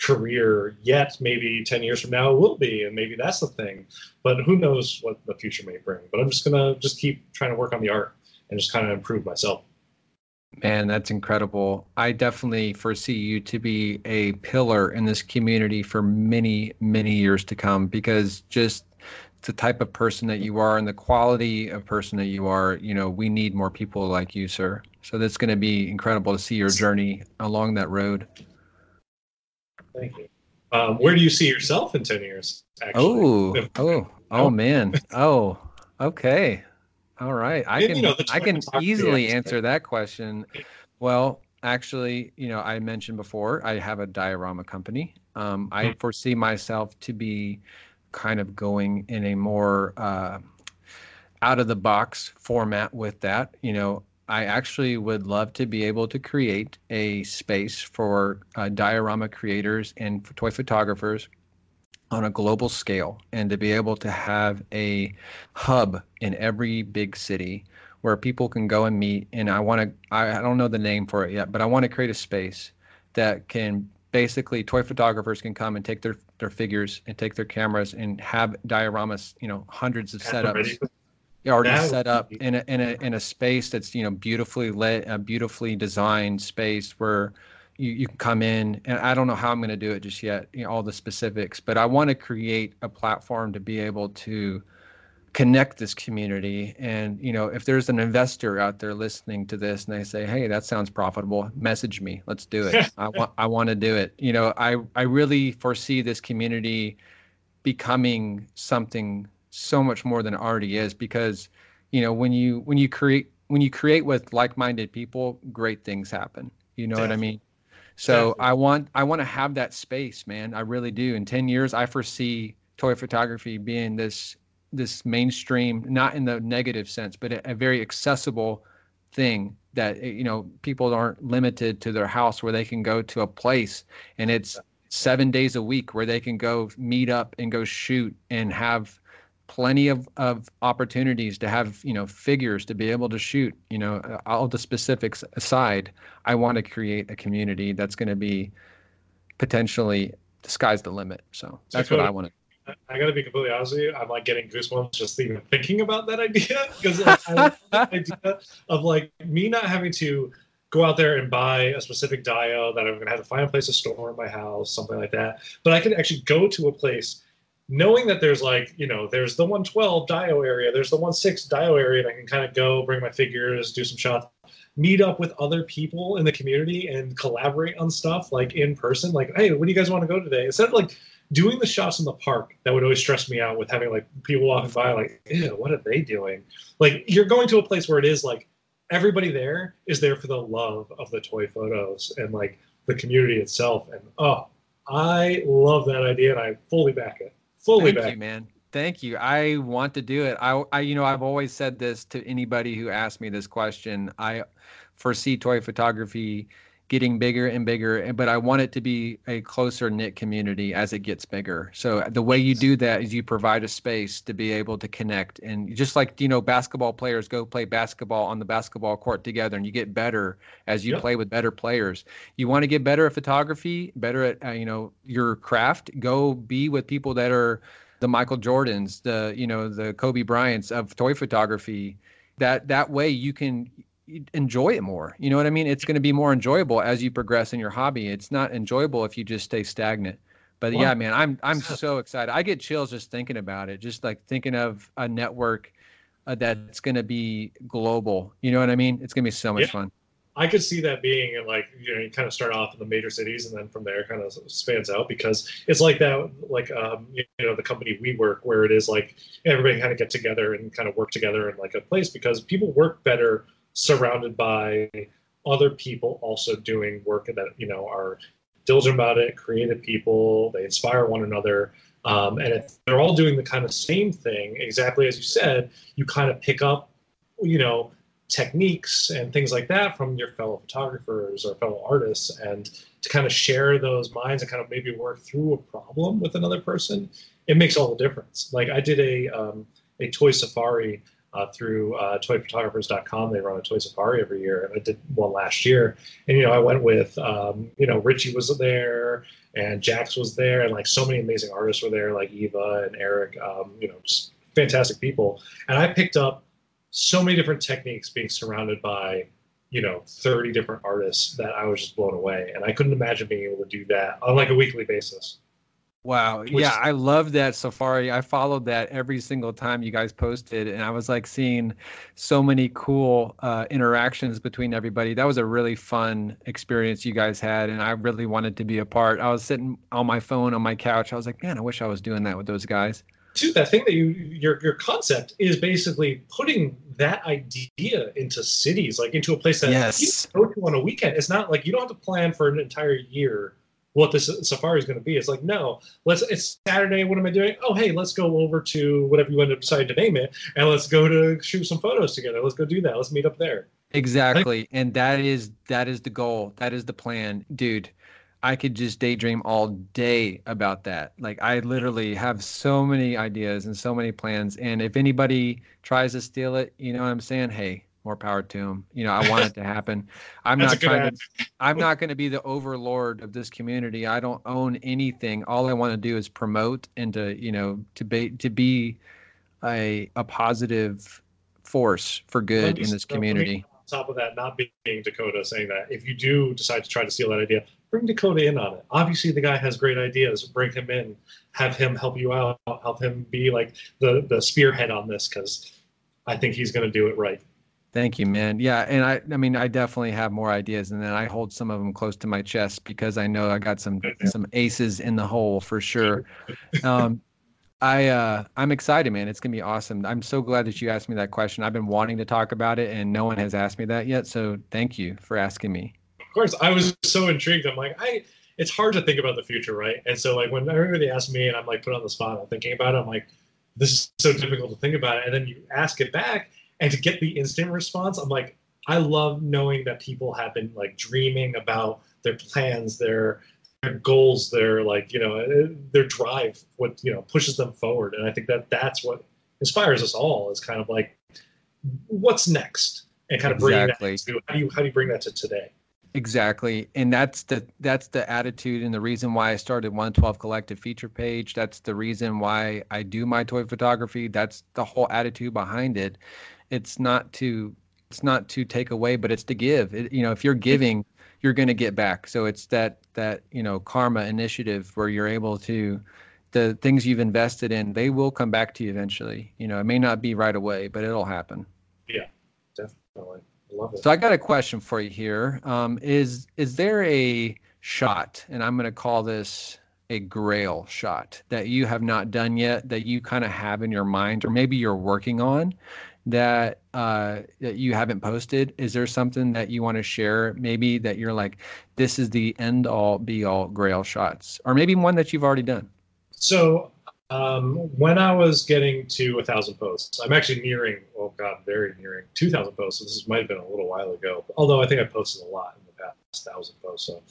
career yet. Maybe 10 years from now it will be, and maybe that's the thing. But who knows what the future may bring. But I'm just going to just keep trying to work on the art and just kind of improve myself. Man, that's incredible. I definitely foresee you to be a pillar in this community for many, many years to come because just the type of person that you are and the quality of person that you are, you know, we need more people like you, sir. So that's going to be incredible to see your journey along that road. Thank you. Um, where do you see yourself in 10 years? Actually? Oh, oh, oh, man. Oh, okay. All right. I can, you know, I can easily answer that question. Well, actually, you know, I mentioned before, I have a diorama company. Um, I mm-hmm. foresee myself to be kind of going in a more uh, out of the box format with that. You know, I actually would love to be able to create a space for uh, diorama creators and toy photographers on a global scale and to be able to have a hub in every big city where people can go and meet and i want to I, I don't know the name for it yet but i want to create a space that can basically toy photographers can come and take their their figures and take their cameras and have dioramas you know hundreds of setups. already that. set up in a, in a in a space that's you know beautifully lit a beautifully designed space where you, you can come in. And i don't know how i'm going to do it just yet you know all the specifics but i want to create a platform to be able to connect this community. And you know if there's an investor out there listening to this and they say hey that sounds profitable message me. Let's do it. I want i want to do it. You know i i really foresee this community becoming something so much more than it already is because you know when you when you create when you create with like-minded people great things happen. You know Definitely. what i mean? So Definitely. i want i want to have that space man. I really do. In 10 years i foresee toy photography being this this mainstream, not in the negative sense, but a, a very accessible thing that eh, you know people aren't limited to their house where they can go to a place and it's seven days a week where they can go meet up and go shoot and have plenty of, of opportunities to have you know figures to be able to shoot. You know all the specifics aside i want to create a community that's going to be potentially the sky's the limit. So that's what i want to I gotta be completely honest with you. I'm like getting goosebumps just even thinking about that idea because like, I love the idea of like me not having to go out there and buy a specific dio that I'm gonna have to find a place to store in my house, something like that. But I can actually go to a place knowing that there's like you know there's the 112 dio area, there's the 16 dio area, and I can kind of go bring my figures, do some shots, meet up with other people in the community and collaborate on stuff like in person. Like, hey, what do you guys want to go today? Instead of like doing the shots in the park that would always stress me out with having like people walking by like ew what are they doing like you're going to a place where it is like everybody there is there for the love of the toy photos and like the community itself. And oh, I love that idea, and I fully back it. Fully Thank back. you, man. Thank you. I want to do it. I, I, you know, I've always said this to anybody who asked me this question. I foresee toy photography getting bigger and bigger, but I want it to be a closer knit community as it gets bigger. So the way you do that is you provide a space to be able to connect, and just like you know, basketball players go play basketball on the basketball court together, and you get better as you Yep. play with better players. You want to get better at photography, better at uh, you know your craft. Go be with people that are the Michael Jordans, the you know the Kobe Bryants of toy photography. That that way you can enjoy it more. You know what I mean? It's going to be more enjoyable as you progress in your hobby. It's not enjoyable if you just stay stagnant. But yeah, man, I'm I'm so excited. I get chills just thinking about it. Just like thinking of a network uh, that's going to be global. You know what I mean? It's going to be so much Yeah. fun. I could see that being in like you know you kind of start off in the major cities and then from there kind of spans out because it's like that like um, you know the company we work where it is like everybody kind of get together and kind of work together in like a place because people work better surrounded by other people also doing work that you know are diligent about it, creative people, they inspire one another. Um, and if they're all doing the kind of same thing, exactly as you said, you kind of pick up, you know, techniques and things like that from your fellow photographers or fellow artists and to kind of share those minds and kind of maybe work through a problem with another person it makes all the difference like i did a um, a toy safari uh, through uh, toyphotographers.com they run a toy safari every year. And i did one last year. And you know i went with um, you know richie was there and jax was there. And like so many amazing artists were there like eva and eric um, you know just fantastic people. And i picked up so many different techniques being surrounded by you know 30 different artists that i was just blown away. And i couldn't imagine being able to do that on like a weekly basis Wow. Which- yeah, I love that Safari. I followed that every single time you guys posted, and I was like seeing so many cool uh, interactions between everybody. That was a really fun experience you guys had, and I really wanted to be a part. I was sitting on my phone on my couch. I was like, man, I wish I was doing that with those guys. too that thing that you your your concept is basically putting that idea into cities like into a place that Yes. you go to on a weekend it's not like you don't have to plan for an entire year what this safari is going to be it's like no let's it's saturday what am i doing oh hey let's go over to whatever you end up deciding to name it and let's go to shoot some photos together let's go do that let's meet up there Exactly. And that is that is the goal. That is the plan. Dude, I could just daydream all day about that. Like I literally have so many ideas and so many plans and if anybody tries to steal it, you know what I'm saying? Hey, more power to him. You know, I want it to happen. I'm not trying answer. to I'm not going to be the overlord of this community. I don't own anything. All I want to do is promote and to, you know, to be to be a a positive force for good in this community. on top of that, not being Dakota, saying that if you do decide to try to steal that idea, bring Dakota in on it. Obviously, the guy has great ideas. Bring him in, have him help you out, help him be like the the spearhead on this because I think he's going to do it right. Thank you, man. Yeah, and I I mean I definitely have more ideas and then I hold some of them close to my chest because I know I got some some aces in the hole for sure. Um I uh I'm excited, man. It's going to be awesome. I'm so glad that you asked me that question. I've been wanting to talk about it and no one has asked me that yet, so thank you for asking me. Of course, I was so intrigued. I'm like, I. It's hard to think about the future, right? And so, like, when everybody asks me, and I'm like put on the spot, I'm thinking about it. I'm like, this is so difficult to think about it. And then you ask it back, and to get the instant response, I'm like, I love knowing that people have been like dreaming about their plans, their their goals, their like you know eh, their drive, what you know pushes them forward. And I think that that's what inspires us all. Is kind of like, what's next, and kind of bringing Exactly. that to how do you how do you bring that to today? Exactly. And that's the that's the attitude and the reason why I started 112 Collective feature page. That's the reason why I do my toy photography. That's the whole attitude behind it. It's not to it's not to take away, but it's to give. It, you know, if you're giving, you're going to get back. So it's that that, you know, karma initiative where you're able to the things you've invested in, they will come back to you eventually. You know, it may not be right away, but it'll happen. Yeah, definitely, I love it. So I got a question for you here. Um, is is there a shot, and I'm going to call this a grail shot that you have not done yet, that you kind of have in your mind, or maybe you're working on, that uh, that you haven't posted? Is there something that you want to share? Maybe that you're like, this is the end all be all Grail shots, or maybe one that you've already done. So um, when I was getting to a thousand posts, I'm actually nearing. Oh God, very nearing two thousand posts. So this might have been a little while ago. Although I think I posted a lot in the past thousand posts, so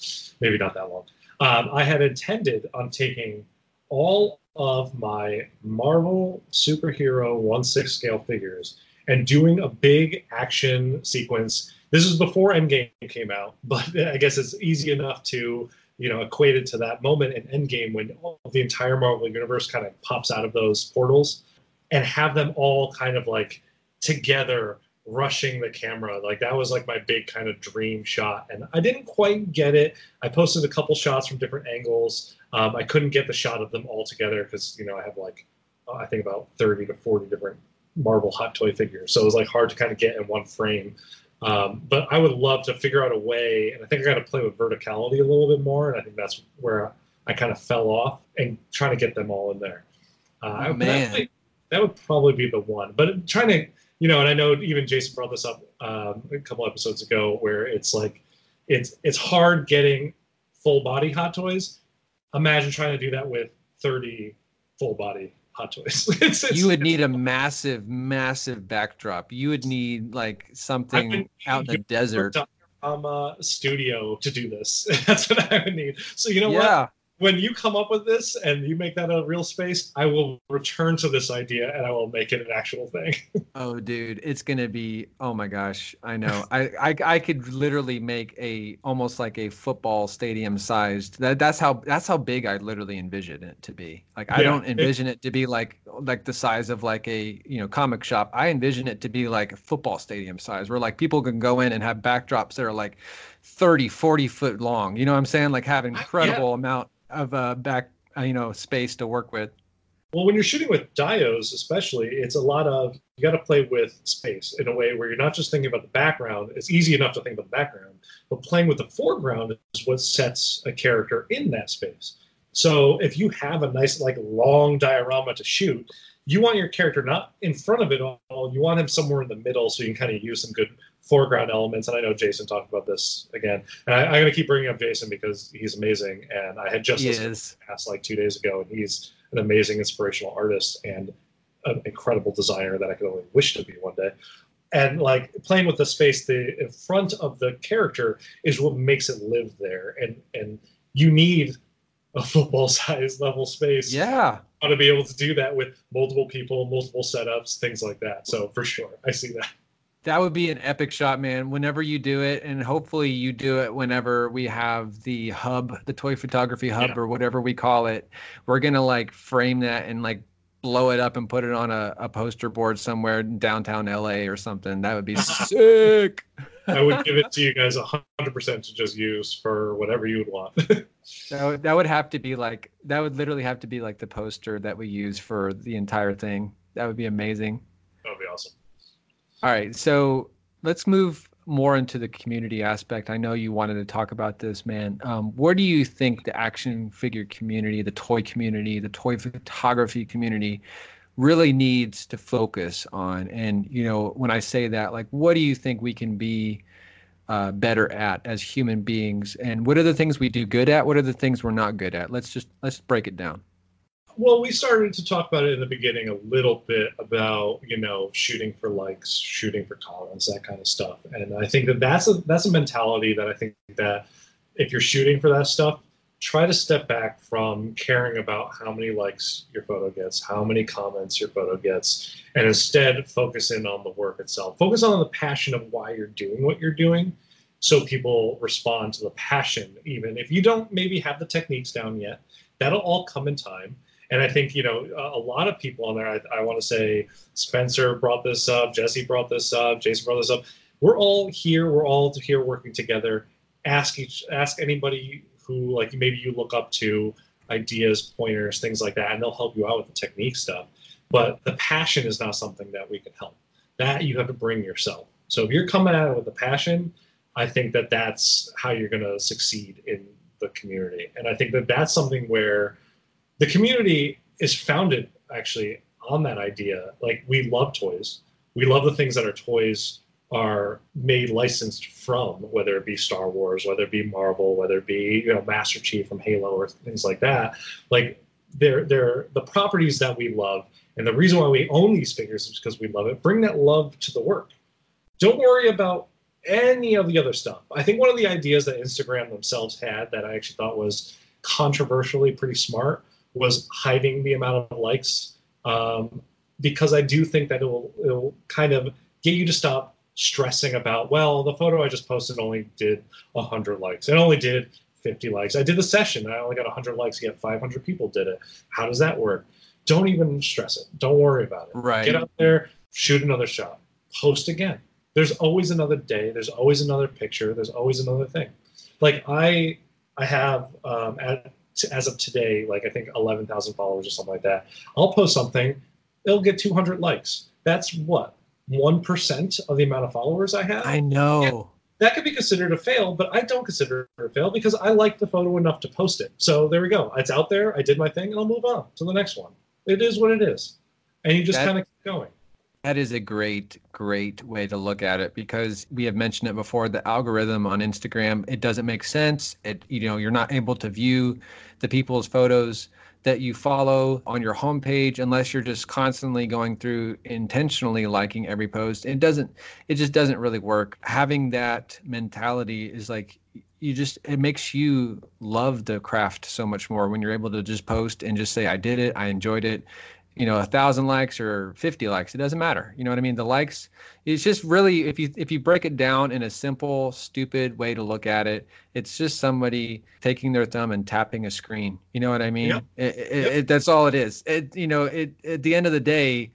maybe not that long. Um, I had intended on taking all of my Marvel superhero one six scale figures and doing a big action sequence. This is before Endgame came out, but I guess it's easy enough to you know equate it to that moment in Endgame when the entire Marvel universe kind of pops out of those portals, and have them all kind of like together rushing the camera. Like that was like my big kind of dream shot, and I didn't quite get it. I posted a couple shots from different angles. Um, I couldn't get the shot of them all together because you know I have like I think about thirty to forty different Marvel hot toy figures, so it was like hard to kind of get in one frame. Um, but I would love to figure out a way, and I think I got to play with verticality a little bit more, and I think that's where I kind of fell off and trying to get them all in there. Uh, oh, man. That, that would probably be the one. But trying to you know, and I know even Jason brought this up um, a couple episodes ago, where it's like it's it's hard getting full body hot toys. Imagine trying to do that with 30 full body hot toys. it's, it's, you would need a massive, massive backdrop. You would need like something out in the desert. Uh, studio to do this. That's what I would need. So you know yeah. what? When you come up with this and you make that a real space, I will return to this idea and I will make it an actual thing. oh, dude, it's gonna be. Oh my gosh, I know. I, I I could literally make a almost like a football stadium sized. That that's how that's how big I literally envision it to be. Like I yeah, don't envision it, it to be like like the size of like a you know comic shop. I envision it to be like a football stadium size, where like people can go in and have backdrops that are like 30, 40 foot long. You know what I'm saying? Like have incredible yeah. amount of uh, back uh, you know space to work with. Well, when you're shooting with dios, especially, it's a lot of you got to play with space in a way where you're not just thinking about the background. It's easy enough to think about the background, but playing with the foreground is what sets a character in that space. So if you have a nice like long diorama to shoot, you want your character not in front of it all. You want him somewhere in the middle so you can kind of use some good foreground elements. And I know Jason talked about this again. And I, am going to keep bringing up Jason because he's amazing. And I had just listened past like two days ago, and he's an amazing inspirational artist and an incredible designer that I could only wish to be one day. And like playing with the space, the in front of the character is what makes it live there. And and you need a football size level space. Yeah. I want to be able to do that with multiple people, multiple setups, things like that. So for sure, I see that. That would be an epic shot, man. Whenever you do it, and hopefully you do it whenever we have the hub, the toy photography hub, yeah. or whatever we call it. We're gonna like frame that and like blow it up and put it on a, a poster board somewhere in downtown LA or something. That would be sick. I would give it to you guys 100% to just use for whatever you would want. that, would, that would have to be like, that would literally have to be like the poster that we use for the entire thing. That would be amazing. That would be awesome. All right. So let's move more into the community aspect. I know you wanted to talk about this, man. Um, where do you think the action figure community, the toy community, the toy photography community really needs to focus on? And, you know, when I say that, like, what do you think we can be uh, better at as human beings? And what are the things we do good at? What are the things we're not good at? Let's just, let's break it down. Well, we started to talk about it in the beginning a little bit about you know shooting for likes, shooting for comments, that kind of stuff. And I think that that's a that's a mentality that I think that if you're shooting for that stuff, try to step back from caring about how many likes your photo gets, how many comments your photo gets, and instead focus in on the work itself. Focus on the passion of why you're doing what you're doing so people respond to the passion even if you don't maybe have the techniques down yet that'll all come in time and I think, you know, a, lot of people on there, I, I want to say Spencer brought this up, Jesse brought this up, Jason brought this up. We're all here. We're all here working together. Ask each, ask anybody who like maybe you look up to, ideas, pointers, things like that, and they'll help you out with the technique stuff. But the passion is not something that we can help. That you have to bring yourself. So if you're coming at it with a passion, I think that that's how you're going to succeed in the community. And I think that that's something where the community is founded actually on that idea. Like we love toys, We love the things that our toys are made licensed from, whether it be Star Wars, whether it be Marvel, whether it be you know Master Chief from Halo or things like that. Like they're they're the properties that we love, and the reason why we own these figures is because we love it. Bring that love to the work. Don't worry about any of the other stuff. I think one of the ideas that Instagram themselves had that I actually thought was controversially pretty smart was hiding the amount of likes um, because I do think that it will, it will kind of get you to stop stressing about, well, the photo I just posted only did 100 likes. It only did 50 likes. I did the session I only got 100 likes, yet 500 people did it. How does that work? Don't even stress it. Don't worry about it. Right. Get out there, shoot another shot, post again. There's always another day. There's always another picture. There's always another thing. Like I, I have um, at, as of today, like I think 11,000 followers or something like that. I'll post something, it'll get 200 likes. That's what 1% of the amount of followers I have. I know. that could be considered a fail, but I don't consider it a fail because I like the photo enough to post it. So there we go. It's out there. I did my thing, and I'll move on to the next one. It is what it is, and you just kind of keep going. That is a great, great way to look at it because we have mentioned it before. The algorithm on Instagram, it doesn't make sense. It, you know, you're not able to view the people's photos that you follow on your homepage unless you're just constantly going through intentionally liking every post. It doesn't, it just doesn't really work. Having that mentality is like, you just, it makes you love the craft so much more when you're able to just post and just say, I did it, I enjoyed it you know a thousand likes or 50 likes it doesn't matter you know what i mean? The likes it's just really if you if you break it down in a simple stupid way to look at it it's just somebody taking their thumb and tapping a screen you know what i mean? Yep. It, it, Yep. it, that's all it is. It you know it at the end of the day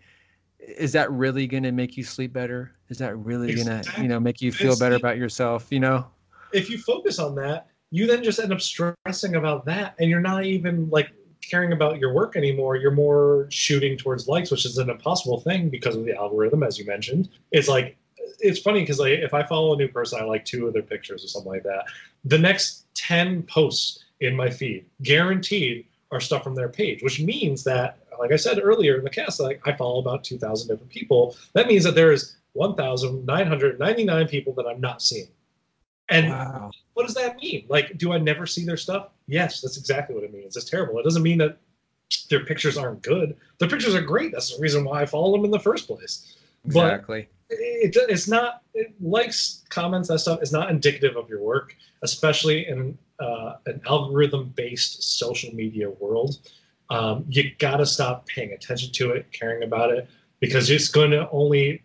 is that really going to make you sleep better? Is that really going to you know make you feel better about yourself you know? If you focus on that, you then just end up stressing about that, and you're not even like caring about your work anymore. You're more shooting towards likes, which is an impossible thing because of the algorithm, as you mentioned. It's like it's funny because like if I follow a new person, I like two of their pictures or something like that. The next ten posts in my feed, guaranteed, are stuff from their page, which means that, like I said earlier in the cast, like I follow about two thousand different people. That means that there is one thousand nine hundred ninety nine people that I'm not seeing. And wow what does that mean? Like, do I never see their stuff? Yes, that's exactly what it means. It's terrible. It doesn't mean that their pictures aren't good. Their pictures are great. That's the reason why I follow them in the first place. But exactly it, it's not it, likes, comments, that stuff is not indicative of your work, especially in uh, an algorithm-based social media world. Um, you gotta stop paying attention to it, caring about it, because it's going to only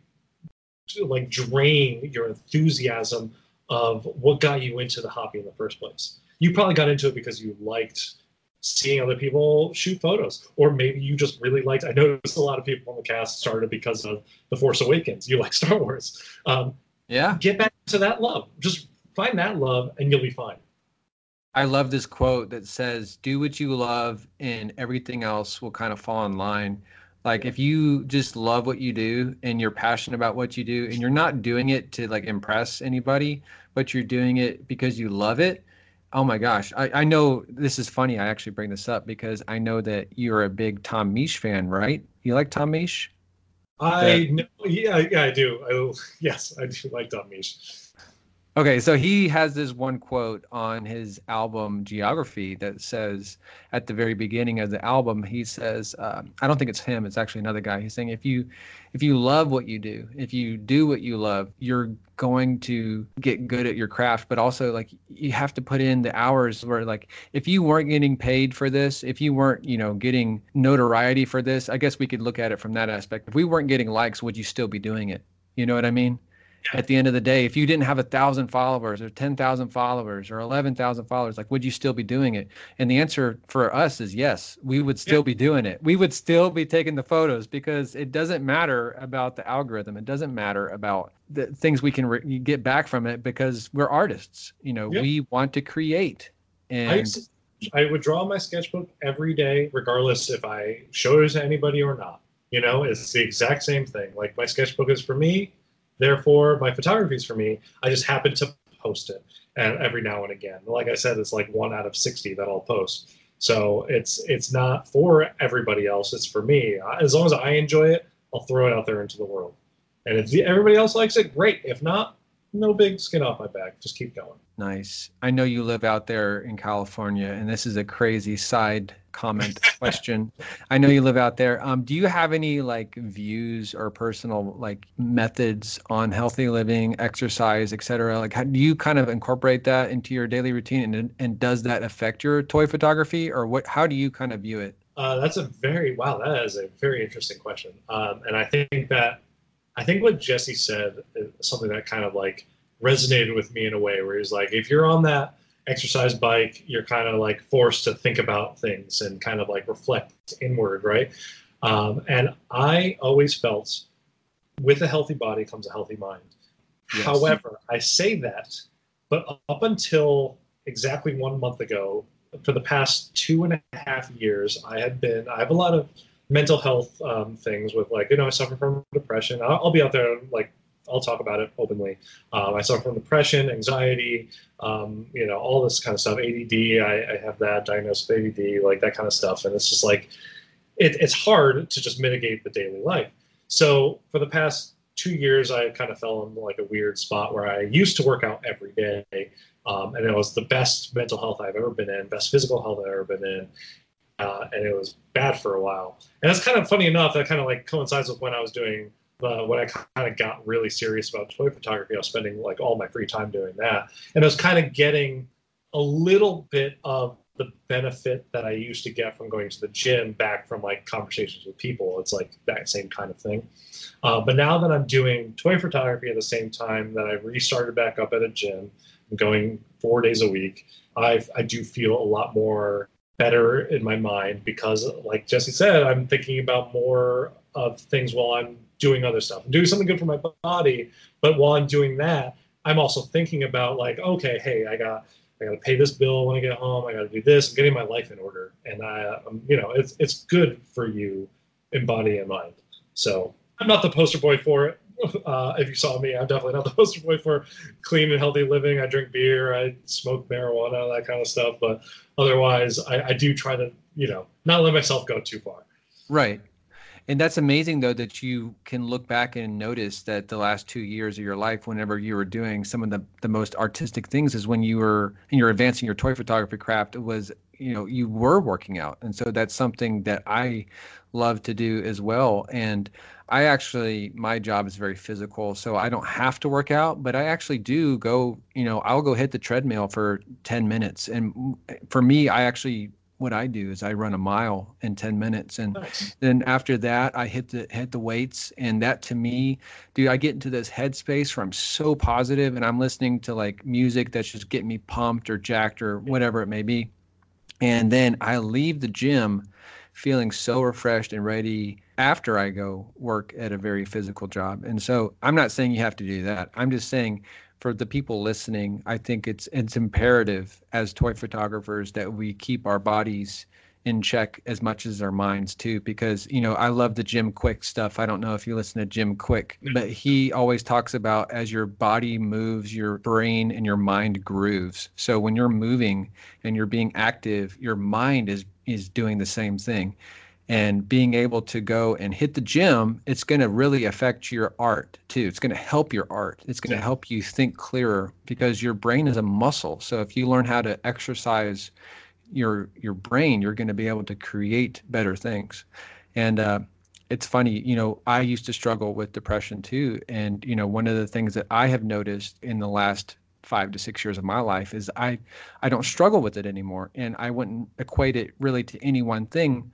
like drain your enthusiasm of what got you into the hobby in the first place. You probably got into it because you liked seeing other people shoot photos, or maybe you just really liked. I noticed a lot of people on the cast started because of The Force Awakens. You like Star Wars. Um, yeah get back to that love. Just find that love, and you'll be fine. I love this quote that says, "Do what you love, and everything else will kind of fall in line." Like if you just love what you do and you're passionate about what you do, and you're not doing it to like impress anybody, but you're doing it because you love it. Oh my gosh, I, I know this is funny. I actually bring this up because I know that you're a big Tom Misch fan, right? You like Tom Misch? I know, yeah, yeah, I do. I, yes, I do like Tom Misch. Okay, so he has this one quote on his album Geography that says at the very beginning of the album, he says, uh, "I don't think it's him; it's actually another guy." He's saying, "If you, if you love what you do, if you do what you love, you're going to get good at your craft. But also, like, you have to put in the hours where, like, if you weren't getting paid for this, if you weren't, you know, getting notoriety for this, I guess we could look at it from that aspect. If we weren't getting likes, would you still be doing it? You know what I mean?" At the end of the day if you didn't have a thousand followers or 10,000 followers or 11,000 followers like would you still be doing it? And the answer for us is yes we would still be doing it. We would still be taking the photos because it doesn't matter about the algorithm. It doesn't matter about the things we can re- get back from it because we're artists. You know Yeah. we want to create. I, and to- I would draw my sketchbook every day, regardless if I showed it to anybody or not. You know, it's the exact same thing. Like my sketchbook is for me, therefore my photography is for me. I just happen to post it, and every now and again. Like I said, it's like one out of sixty that I'll post. So it's it's not for everybody else. It's for me. As long as I enjoy it, I'll throw it out there into the world. And if everybody else likes it, great. If not, no big skin off my back. Just keep going. Nice. I know you live out there in California, and this is a crazy side comment question. I know you live out there. Um, do you have any like views or personal like methods on healthy living, exercise, etc.? Like, how do you kind of incorporate that into your daily routine, and and does that affect your toy photography, or what? How do you kind of view it? Uh, that's a very wow. That is a very interesting question, um, and I think that I think what Jesse said is something that kind of like resonated with me in a way where he's like, if you're on that exercise bike, you're kind of like forced to think about things and kind of like reflect inward, right? Um, and I always felt with a healthy body comes a healthy mind. Yes. However, I say that, but up until exactly one month ago, for the past two and a half years, I had been, I have a lot of mental health um, things with like, you know, I suffer from depression. I'll, I'll be out there like I'll talk about it openly. Um, I suffer from depression, anxiety, um, you know, all this kind of stuff. ADD, I, I, have that diagnosed with ADD, like that kind of stuff. And it's just like, it, it's hard to just mitigate the daily life. So for the past two years, I kind of fell in like a weird spot where I used to work out every day. Um, and it was the best mental health I've ever been in, best physical health I've ever been in. Uh, and it was bad for a while. And that's kind of funny enough that kind of like coincides with when I was doing when I kind of got really serious about toy photography, I was spending like all my free time doing that, and I was kind of getting a little bit of the benefit that I used to get from going to the gym back from like conversations with people. It's like that same kind of thing. Uh, but now that I'm doing toy photography at the same time that I've restarted back up at a gym, I'm going four days a week. I I do feel a lot more better in my mind because, like Jesse said, I'm thinking about more of things while I'm doing other stuff. I'm doing something good for my body, but while I'm doing that, I'm also thinking about like, okay, hey, I got I got to pay this bill when I get home. I got to do this. I'm getting my life in order, and I, um, you know, it's it's good for you in body and mind. So I'm not the poster boy for it. Uh, if you saw me, I'm definitely not the poster boy for clean and healthy living. I drink beer, I smoke marijuana, that kind of stuff. But otherwise, I, I do try to, you know, not let myself go too far. Right. And that's amazing, though, that you can look back and notice that the last two years of your life, whenever you were doing some of the, the most artistic things, is when you were and you're advancing your toy photography craft. Was you know you were working out, and so that's something that I love to do as well. And I actually my job is very physical, so I don't have to work out, but I actually do go. You know, I'll go hit the treadmill for ten minutes, and for me, I actually what I do is I run a mile in 10 minutes and nice. then after that I hit the hit the weights and that to me dude I get into this headspace where I'm so positive and I'm listening to like music that's just getting me pumped or jacked or whatever it may be and then I leave the gym feeling so refreshed and ready after I go work at a very physical job and so I'm not saying you have to do that I'm just saying for the people listening, I think it's it's imperative as toy photographers that we keep our bodies in check as much as our minds too because you know I love the Jim Kwik stuff. I don't know if you listen to Jim Kwik but he always talks about as your body moves, your brain and your mind grooves. So when you're moving and you're being active, your mind is is doing the same thing and being able to go and hit the gym, it's going to really affect your art too. It's going to help your art. It's going to help you think clearer because your brain is a muscle. So if you learn how to exercise your your brain, you're going to be able to create better things. And uh, it's funny, you know, I used to struggle with depression too. And you know, one of the things that I have noticed in the last five to six years of my life is I I don't struggle with it anymore, and I wouldn't equate it really to any one thing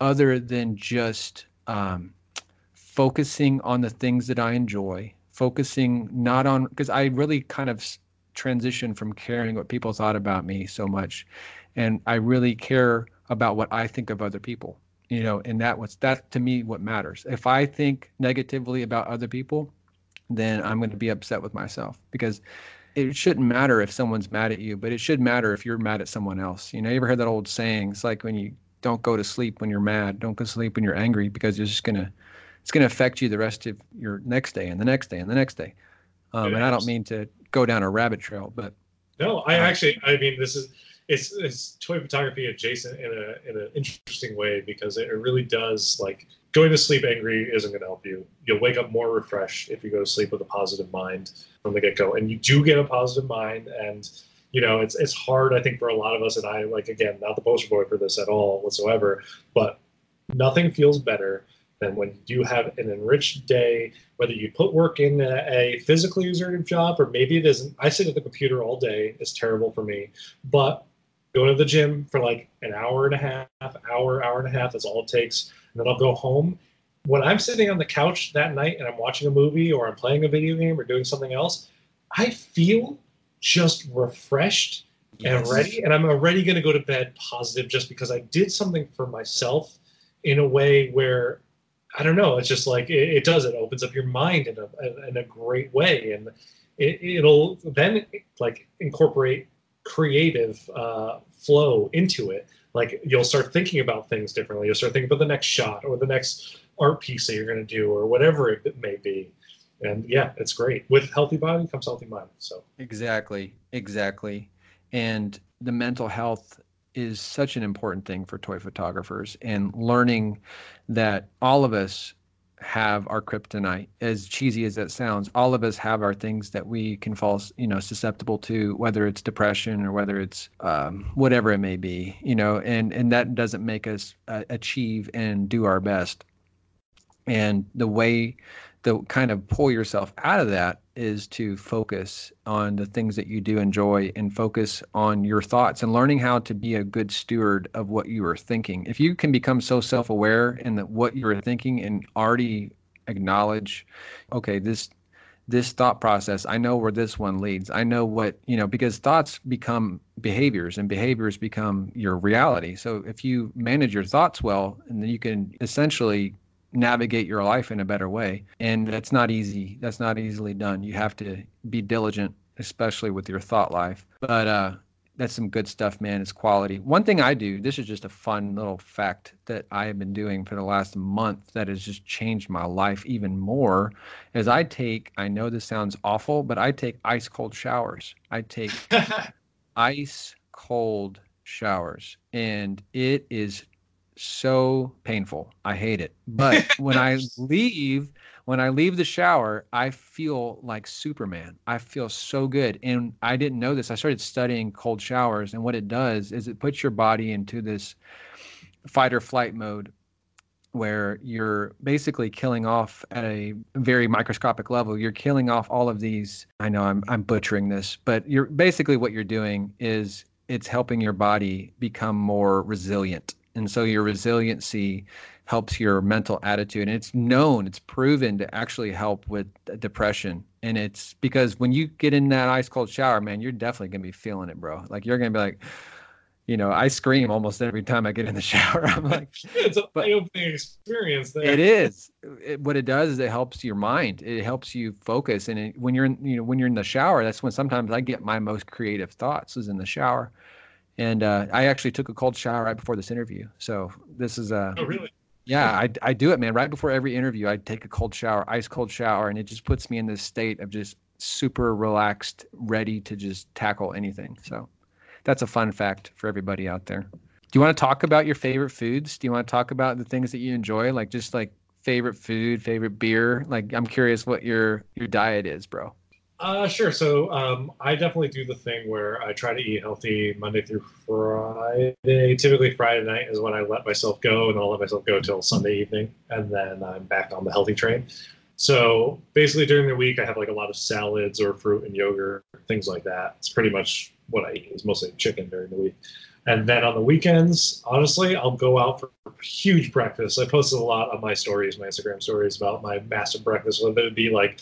other than just um, focusing on the things that I enjoy, focusing not on because I really kind of transitioned from caring what people thought about me so much, and I really care about what I think of other people. You know, and that was that to me what matters. If I think negatively about other people, then I'm going to be upset with myself because it shouldn't matter if someone's mad at you, but it should matter if you're mad at someone else. You know, you ever heard that old saying? It's like when you don't go to sleep when you're mad. Don't go to sleep when you're angry because it's just gonna it's gonna affect you the rest of your next day and the next day and the next day. Um, and I don't mean to go down a rabbit trail, but no, I actually I mean this is it's it's toy photography adjacent in a in an interesting way because it really does like going to sleep angry isn't going to help you. You'll wake up more refreshed if you go to sleep with a positive mind from the get go, and you do get a positive mind. And you know, it's it's hard I think for a lot of us, and I like again not the poster boy for this at all whatsoever, but nothing feels better than when you have an enriched day, whether you put work in a, physically exertive job or maybe it isn't. I sit at the computer all day. It's terrible for me, but going to the gym for like an hour and a half, hour, hour and a half. is all it takes. And then I'll go home. When I'm sitting on the couch that night and I'm watching a movie or I'm playing a video game or doing something else, I feel just refreshed yes. and ready. And I'm already going to go to bed positive just because I did something for myself in a way where I don't know. It's just like it, it does. It opens up your mind in a in a great way, and it, it'll then like incorporate creative uh, flow into it. Like you'll start thinking about things differently. You'll start thinking about the next shot or the next art piece that you're going to do or whatever it may be. And yeah, it's great. With healthy body comes healthy mind. So exactly, exactly. And the mental health is such an important thing for toy photographers and learning that all of us have our kryptonite as cheesy as that sounds all of us have our things that we can fall you know susceptible to whether it's depression or whether it's um, whatever it may be you know and and that doesn't make us uh, achieve and do our best and the way to kind of pull yourself out of that is to focus on the things that you do enjoy and focus on your thoughts and learning how to be a good steward of what you are thinking. If you can become so self-aware in that what you're thinking and already acknowledge, okay, this this thought process, I know where this one leads. I know what, you know, because thoughts become behaviors and behaviors become your reality. So if you manage your thoughts well, and then you can essentially navigate your life in a better way. And that's not easy. That's not easily done. You have to be diligent, especially with your thought life. But uh, that's some good stuff, man. It's quality. One thing I do, this is just a fun little fact that I have been doing for the last month that has just changed my life even more, is I take, I know this sounds awful, but I take ice cold showers. I take ice cold showers. And it is so painful. I hate it. But when I leave, when I leave the shower, I feel like Superman. I feel so good. And I didn't know this. I started studying cold showers, and what it does is it puts your body into this fight or flight mode where you're basically killing off at a very microscopic level you're killing off all of these i know i'm i'm butchering this but you're basically what you're doing is it's helping your body become more resilient and so your resiliency helps your mental attitude. And it's known, it's proven to actually help with depression. And it's because when you get in that ice cold shower, man, you're definitely going to be feeling it, bro. Like you're going to be like, you know, I scream almost every time I get in the shower. I'm like, it's a eye-opening experience. There. It is. It, what it does is it helps your mind. It helps you focus. And it, when you're in, you know, when you're in the shower, that's when sometimes I get my most creative thoughts is in the shower. And uh, I actually took a cold shower right before this interview. So this is a. Uh, oh really? Yeah, I, I do it, man. Right before every interview, I take a cold shower, ice cold shower, and it just puts me in this state of just super relaxed, ready to just tackle anything. So that's a fun fact for everybody out there. Do you want to talk about your favorite foods? Do you want to talk about the things that you enjoy, like just like favorite food, favorite beer? Like I'm curious what your your diet is, bro. Uh, sure. So um, I definitely do the thing where I try to eat healthy Monday through Friday. Typically, Friday night is when I let myself go, and I'll let myself go till Sunday evening, and then I'm back on the healthy train. So basically, during the week, I have like a lot of salads or fruit and yogurt, things like that. It's pretty much what I eat. It's mostly chicken during the week. And then on the weekends, honestly, I'll go out for huge breakfast. I posted a lot on my stories, my Instagram stories about my massive breakfast, whether it be like,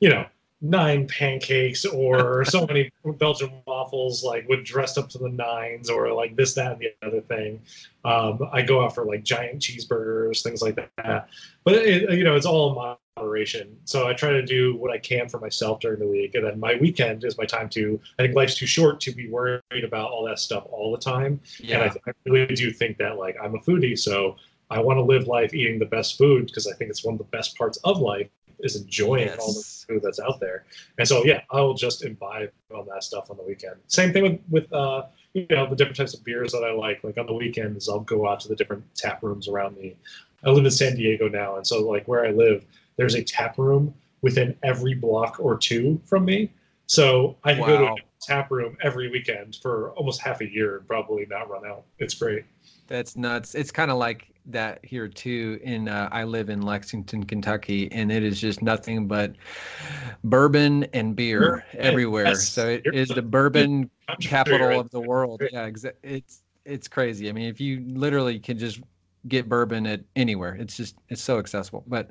you know, nine pancakes or so many Belgian waffles, like would dressed up to the nines, or like this, that, and the other thing. Um, I go out for like giant cheeseburgers, things like that. But it, you know, it's all in moderation. So I try to do what I can for myself during the week, and then my weekend is my time to. I think life's too short to be worried about all that stuff all the time. Yeah. And I, I really do think that like I'm a foodie, so I want to live life eating the best food because I think it's one of the best parts of life is enjoying all the food that's out there. And so yeah, I will just imbibe on that stuff on the weekend. Same thing with with uh, you know the different types of beers that I like. Like on the weekends, I'll go out to the different tap rooms around me. I live in San Diego now, and so like where I live, there's a tap room within every block or two from me. So I can wow. go to a tap room every weekend for almost half a year and probably not run out. It's great. That's nuts. It's kind of like that here too. In uh, I live in Lexington, Kentucky, and it is just nothing but bourbon and beer everywhere. Yes. So it is the bourbon capital of the world. Yeah, exa- it's it's crazy. I mean, if you literally can just get bourbon at anywhere, it's just it's so accessible. But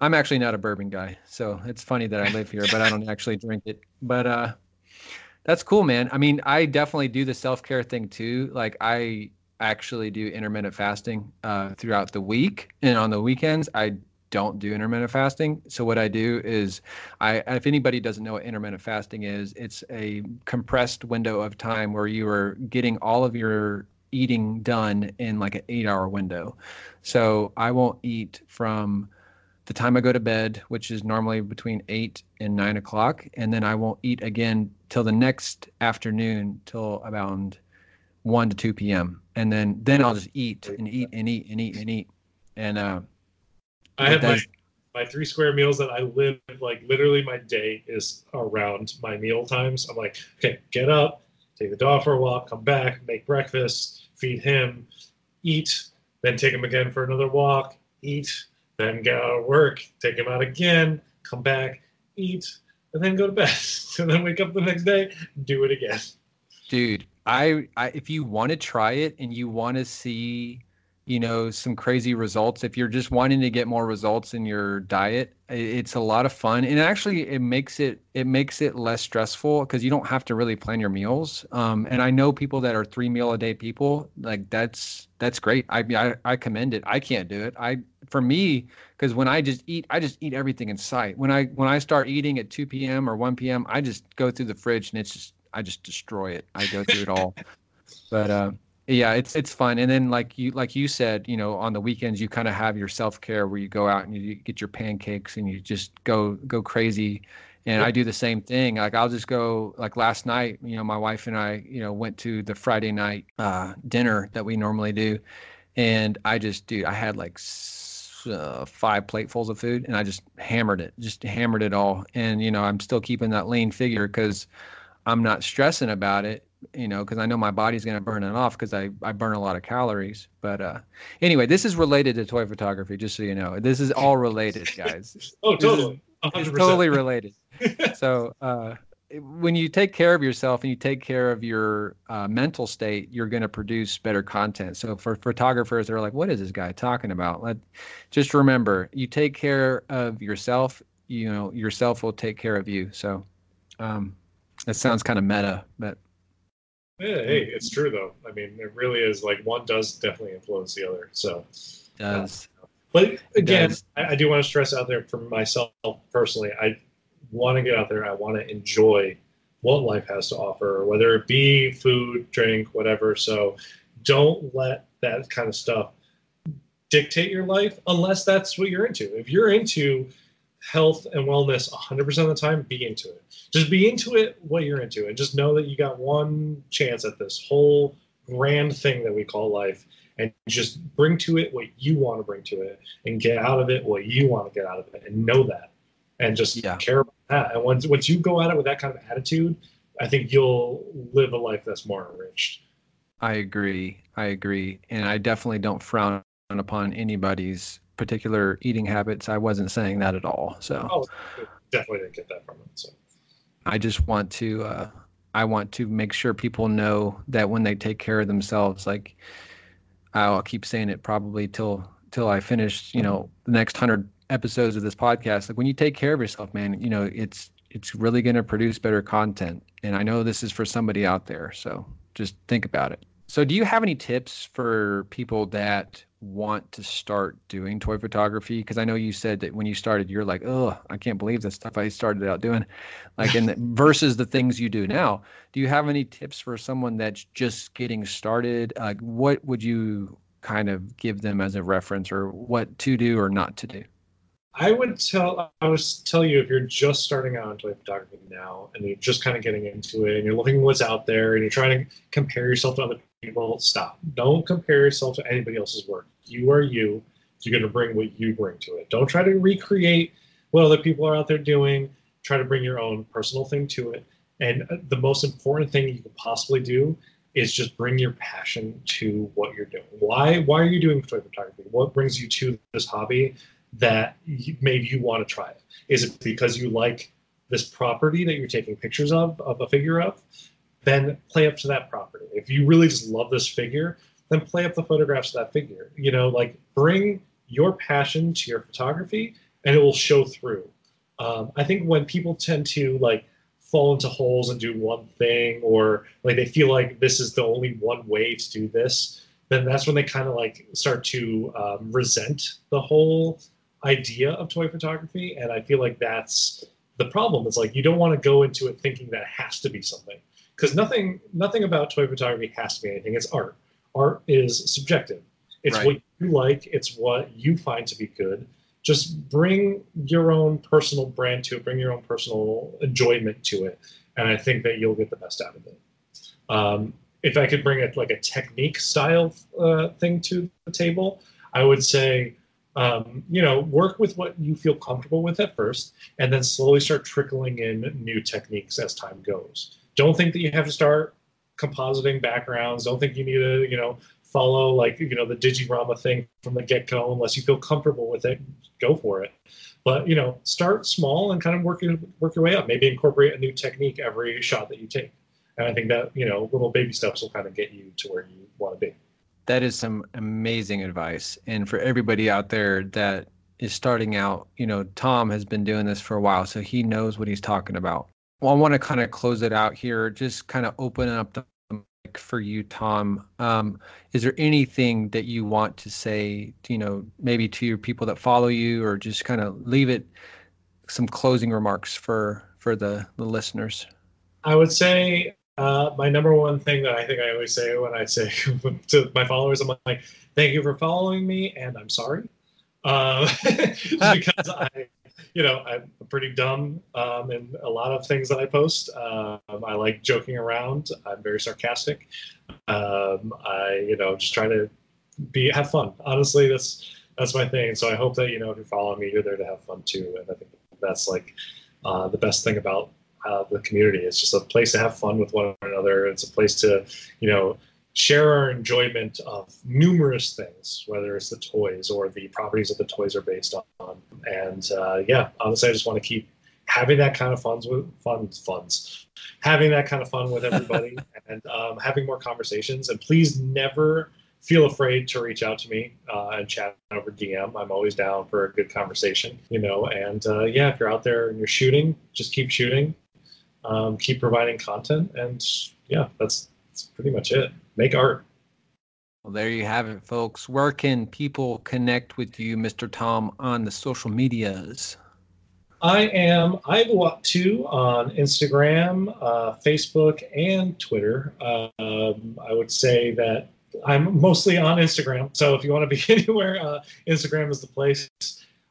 I'm actually not a bourbon guy, so it's funny that I live here, but I don't actually drink it. But uh, that's cool, man. I mean, I definitely do the self care thing too. Like I actually do intermittent fasting uh, throughout the week, and on the weekends I don't do intermittent fasting. So what I do is, I if anybody doesn't know what intermittent fasting is, it's a compressed window of time where you are getting all of your eating done in like an eight-hour window. So I won't eat from the time I go to bed, which is normally between eight and nine o'clock, and then I won't eat again till the next afternoon till about 1 to 2 p.m. And then then I'll just eat and eat and eat and eat and eat. And uh, I have my, my three square meals that I live like literally my day is around my meal times. I'm like, okay, get up, take the dog for a walk, come back, make breakfast, feed him, eat, then take him again for another walk, eat, then get out of work, take him out again, come back, eat, and then go to bed. and then wake up the next day, do it again. Dude, I, I if you want to try it and you want to see you know some crazy results if you're just wanting to get more results in your diet it's a lot of fun. And actually it makes it it makes it less stressful because you don't have to really plan your meals. Um, and i know people that are three meal a day people like that's that's great. I, I i commend it. I can't do it. I for me because when i just eat i just eat everything in sight. When i when i start eating at 2 p.m or 1 p.m i just go through the fridge and it's just I just destroy it. I go through it all. But uh, yeah, it's it's fun. And then like you like you said, you know, on the weekends you kind of have your self care where you go out and you get your pancakes and you just go go crazy. And I do the same thing. Like I'll just go like last night, you know, my wife and I, you know, went to the Friday night uh, dinner that we normally do, and I just do. I had like uh, five platefuls of food, and I just hammered it, just hammered it all. And you know, I'm still keeping that lean figure because I'm not stressing about it, you know, because I know my body's going to burn it off because I, I burn a lot of calories. But uh, anyway, this is related to toy photography, just so you know. This is all related, guys. oh, totally. It's totally related. so uh, when you take care of yourself and you take care of your uh, mental state, you're going to produce better content. So for photographers, they're like, "What is this guy talking about?" Let just remember, you take care of yourself. You know, yourself will take care of you. So. Um, that sounds kind of meta, but yeah, hey, it's true though. I mean, it really is like one does definitely influence the other. So does. Uh, but again, does. I, I do want to stress out there for myself personally. I want to get out there. I want to enjoy what life has to offer, whether it be food, drink, whatever. So don't let that kind of stuff dictate your life unless that's what you're into. If you're into health and wellness 100% of the time, be into it. Just be into it what you're into and just know that you got one chance at this whole grand thing that we call life and just bring to it what you want to bring to it and get out of it what you want to get out of it and know that and just yeah. care about that. And once once you go at it with that kind of attitude, I think you'll live a life that's more enriched. I agree. I agree. And I definitely don't frown upon anybody's particular eating habits. I wasn't saying that at all. So oh, definitely didn't get that from it. So I just want to uh, I want to make sure people know that when they take care of themselves, like I'll keep saying it probably till till I finish, you know, the next hundred episodes of this podcast. Like when you take care of yourself, man, you know, it's it's really going to produce better content. And I know this is for somebody out there. So just think about it. So do you have any tips for people that want to start doing toy photography? Because I know you said that when you started, you're like, oh, I can't believe the stuff I started out doing, like, in the, versus the things you do now. Do you have any tips for someone that's just getting started? Like, what would you kind of give them as a reference, or what to do or not to do? I would tell I would tell you if you're just starting out in toy photography now and you're just kind of getting into it and you're looking what's out there and you're trying to compare yourself to other people, stop. Don't compare yourself to anybody else's work. You are you. You're going to bring what you bring to it. Don't try to recreate what other people are out there doing. Try to bring your own personal thing to it. And uh, the most important thing you could possibly do is just bring your passion to what you're doing. Why why are you doing toy photography? What brings you to this hobby that made you want to try it? Is it because you like this property that you're taking pictures of of a figure of? Then play up to that property. If you really just love this figure, then play up the photographs of that figure. You know, like bring your passion to your photography and it will show through. Um, I think when people tend to like fall into holes and do one thing or like they feel like this is the only one way to do this then that's when they kind of like start to um, resent the whole idea of toy photography and i feel like that's the problem it's like you don't want to go into it thinking that it has to be something because nothing nothing about toy photography has to be anything. It's art. Art is subjective. It's Right. what you like. It's what you find to be good. Just bring your own personal brand to it, bring your own personal enjoyment to it, and I think that you'll get the best out of it. Um, if I could bring it like a technique style uh, thing to the table, I would say, um, you know, work with what you feel comfortable with at first, and then slowly start trickling in new techniques as time goes. Don't think that you have to start compositing backgrounds. Don't think you need to, you know, follow like you know the digiorama thing from the get-go unless you feel comfortable with it go for it but you know start small and kind of work your work your way up maybe incorporate a new technique every shot that you take and i think that you know little baby steps will kind of get you to where you want to be That is some amazing advice. And for everybody out there that is starting out, you know, Tom has been doing this for a while, so he knows what he's talking about. Well, I want to kind of close it out here, just kind of open up the mic for you, Tom. Um, is there anything that you want to say, you know, maybe to your people that follow you, or just kind of leave it some closing remarks for for the the listeners? I would say uh, my number one thing that I think I always say when I say to my followers, I'm like, "Thank you for following me, and I'm sorry," um, because I, you know, I'm pretty dumb um, in a lot of things that I post. Um, I like joking around. I'm very sarcastic. Um, I, you know, just try to be have fun. Honestly, that's that's my thing. So I hope that you know if you're following me, you're there to have fun too. And I think that's like uh, the best thing about uh, the community. It's just a place to have fun with one another. It's a place to, you know, share our enjoyment of numerous things, whether it's the toys or the properties that the toys are based on. And uh, yeah, honestly, I just want to keep having that kind of funds with fun funds, having that kind of fun with everybody, and um, having more conversations. And please never feel afraid to reach out to me uh, and chat over DM. I'm always down for a good conversation, you know. And uh, yeah, if you're out there and you're shooting, just keep shooting, um, keep providing content, and yeah, that's that's pretty much it. Make art. Well, there you have it, folks. Where can people connect with you, Mr. Tom, on the social medias? I am Eye of Uatu on Instagram, uh, Facebook, and Twitter. Um, I would say that I'm mostly on Instagram. So if you want to be anywhere, uh, Instagram is the place.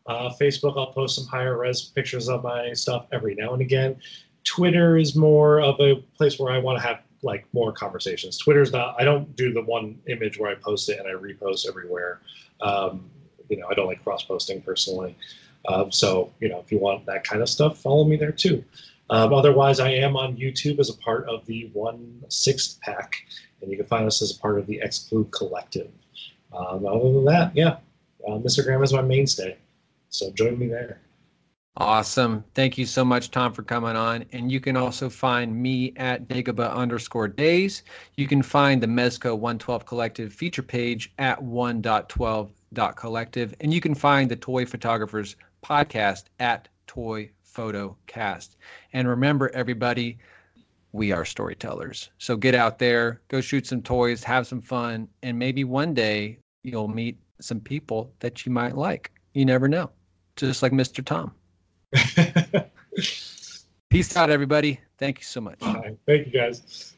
Uh, Facebook, I'll post some higher res pictures of my stuff every now and again. Twitter is more of a place where I want to have like more conversations. Twitter's not. I don't do the one image where I post it and I repost everywhere. Um, you know, I don't like cross posting personally. Um, so, you know, if you want that kind of stuff, follow me there too. Um, otherwise, I am on YouTube as a part of the One Sixth Pack, and you can find us as a part of the Exclude Collective. Um, other than that, yeah, uh, Instagram is my mainstay. So join me there. Awesome. Thank you so much, Tom, for coming on. And you can also find me at Dagobah underscore days. You can find the Mezco 112 Collective feature page at 1.12.collective. And you can find the Toy Photographers podcast at Toy Photo Cast. And remember, everybody, we are storytellers. So get out there, go shoot some toys, have some fun, and maybe one day you'll meet some people that you might like. You never know. Just like Mr. Tom. Peace out, everybody. Thank you so much. Bye. Thank you guys.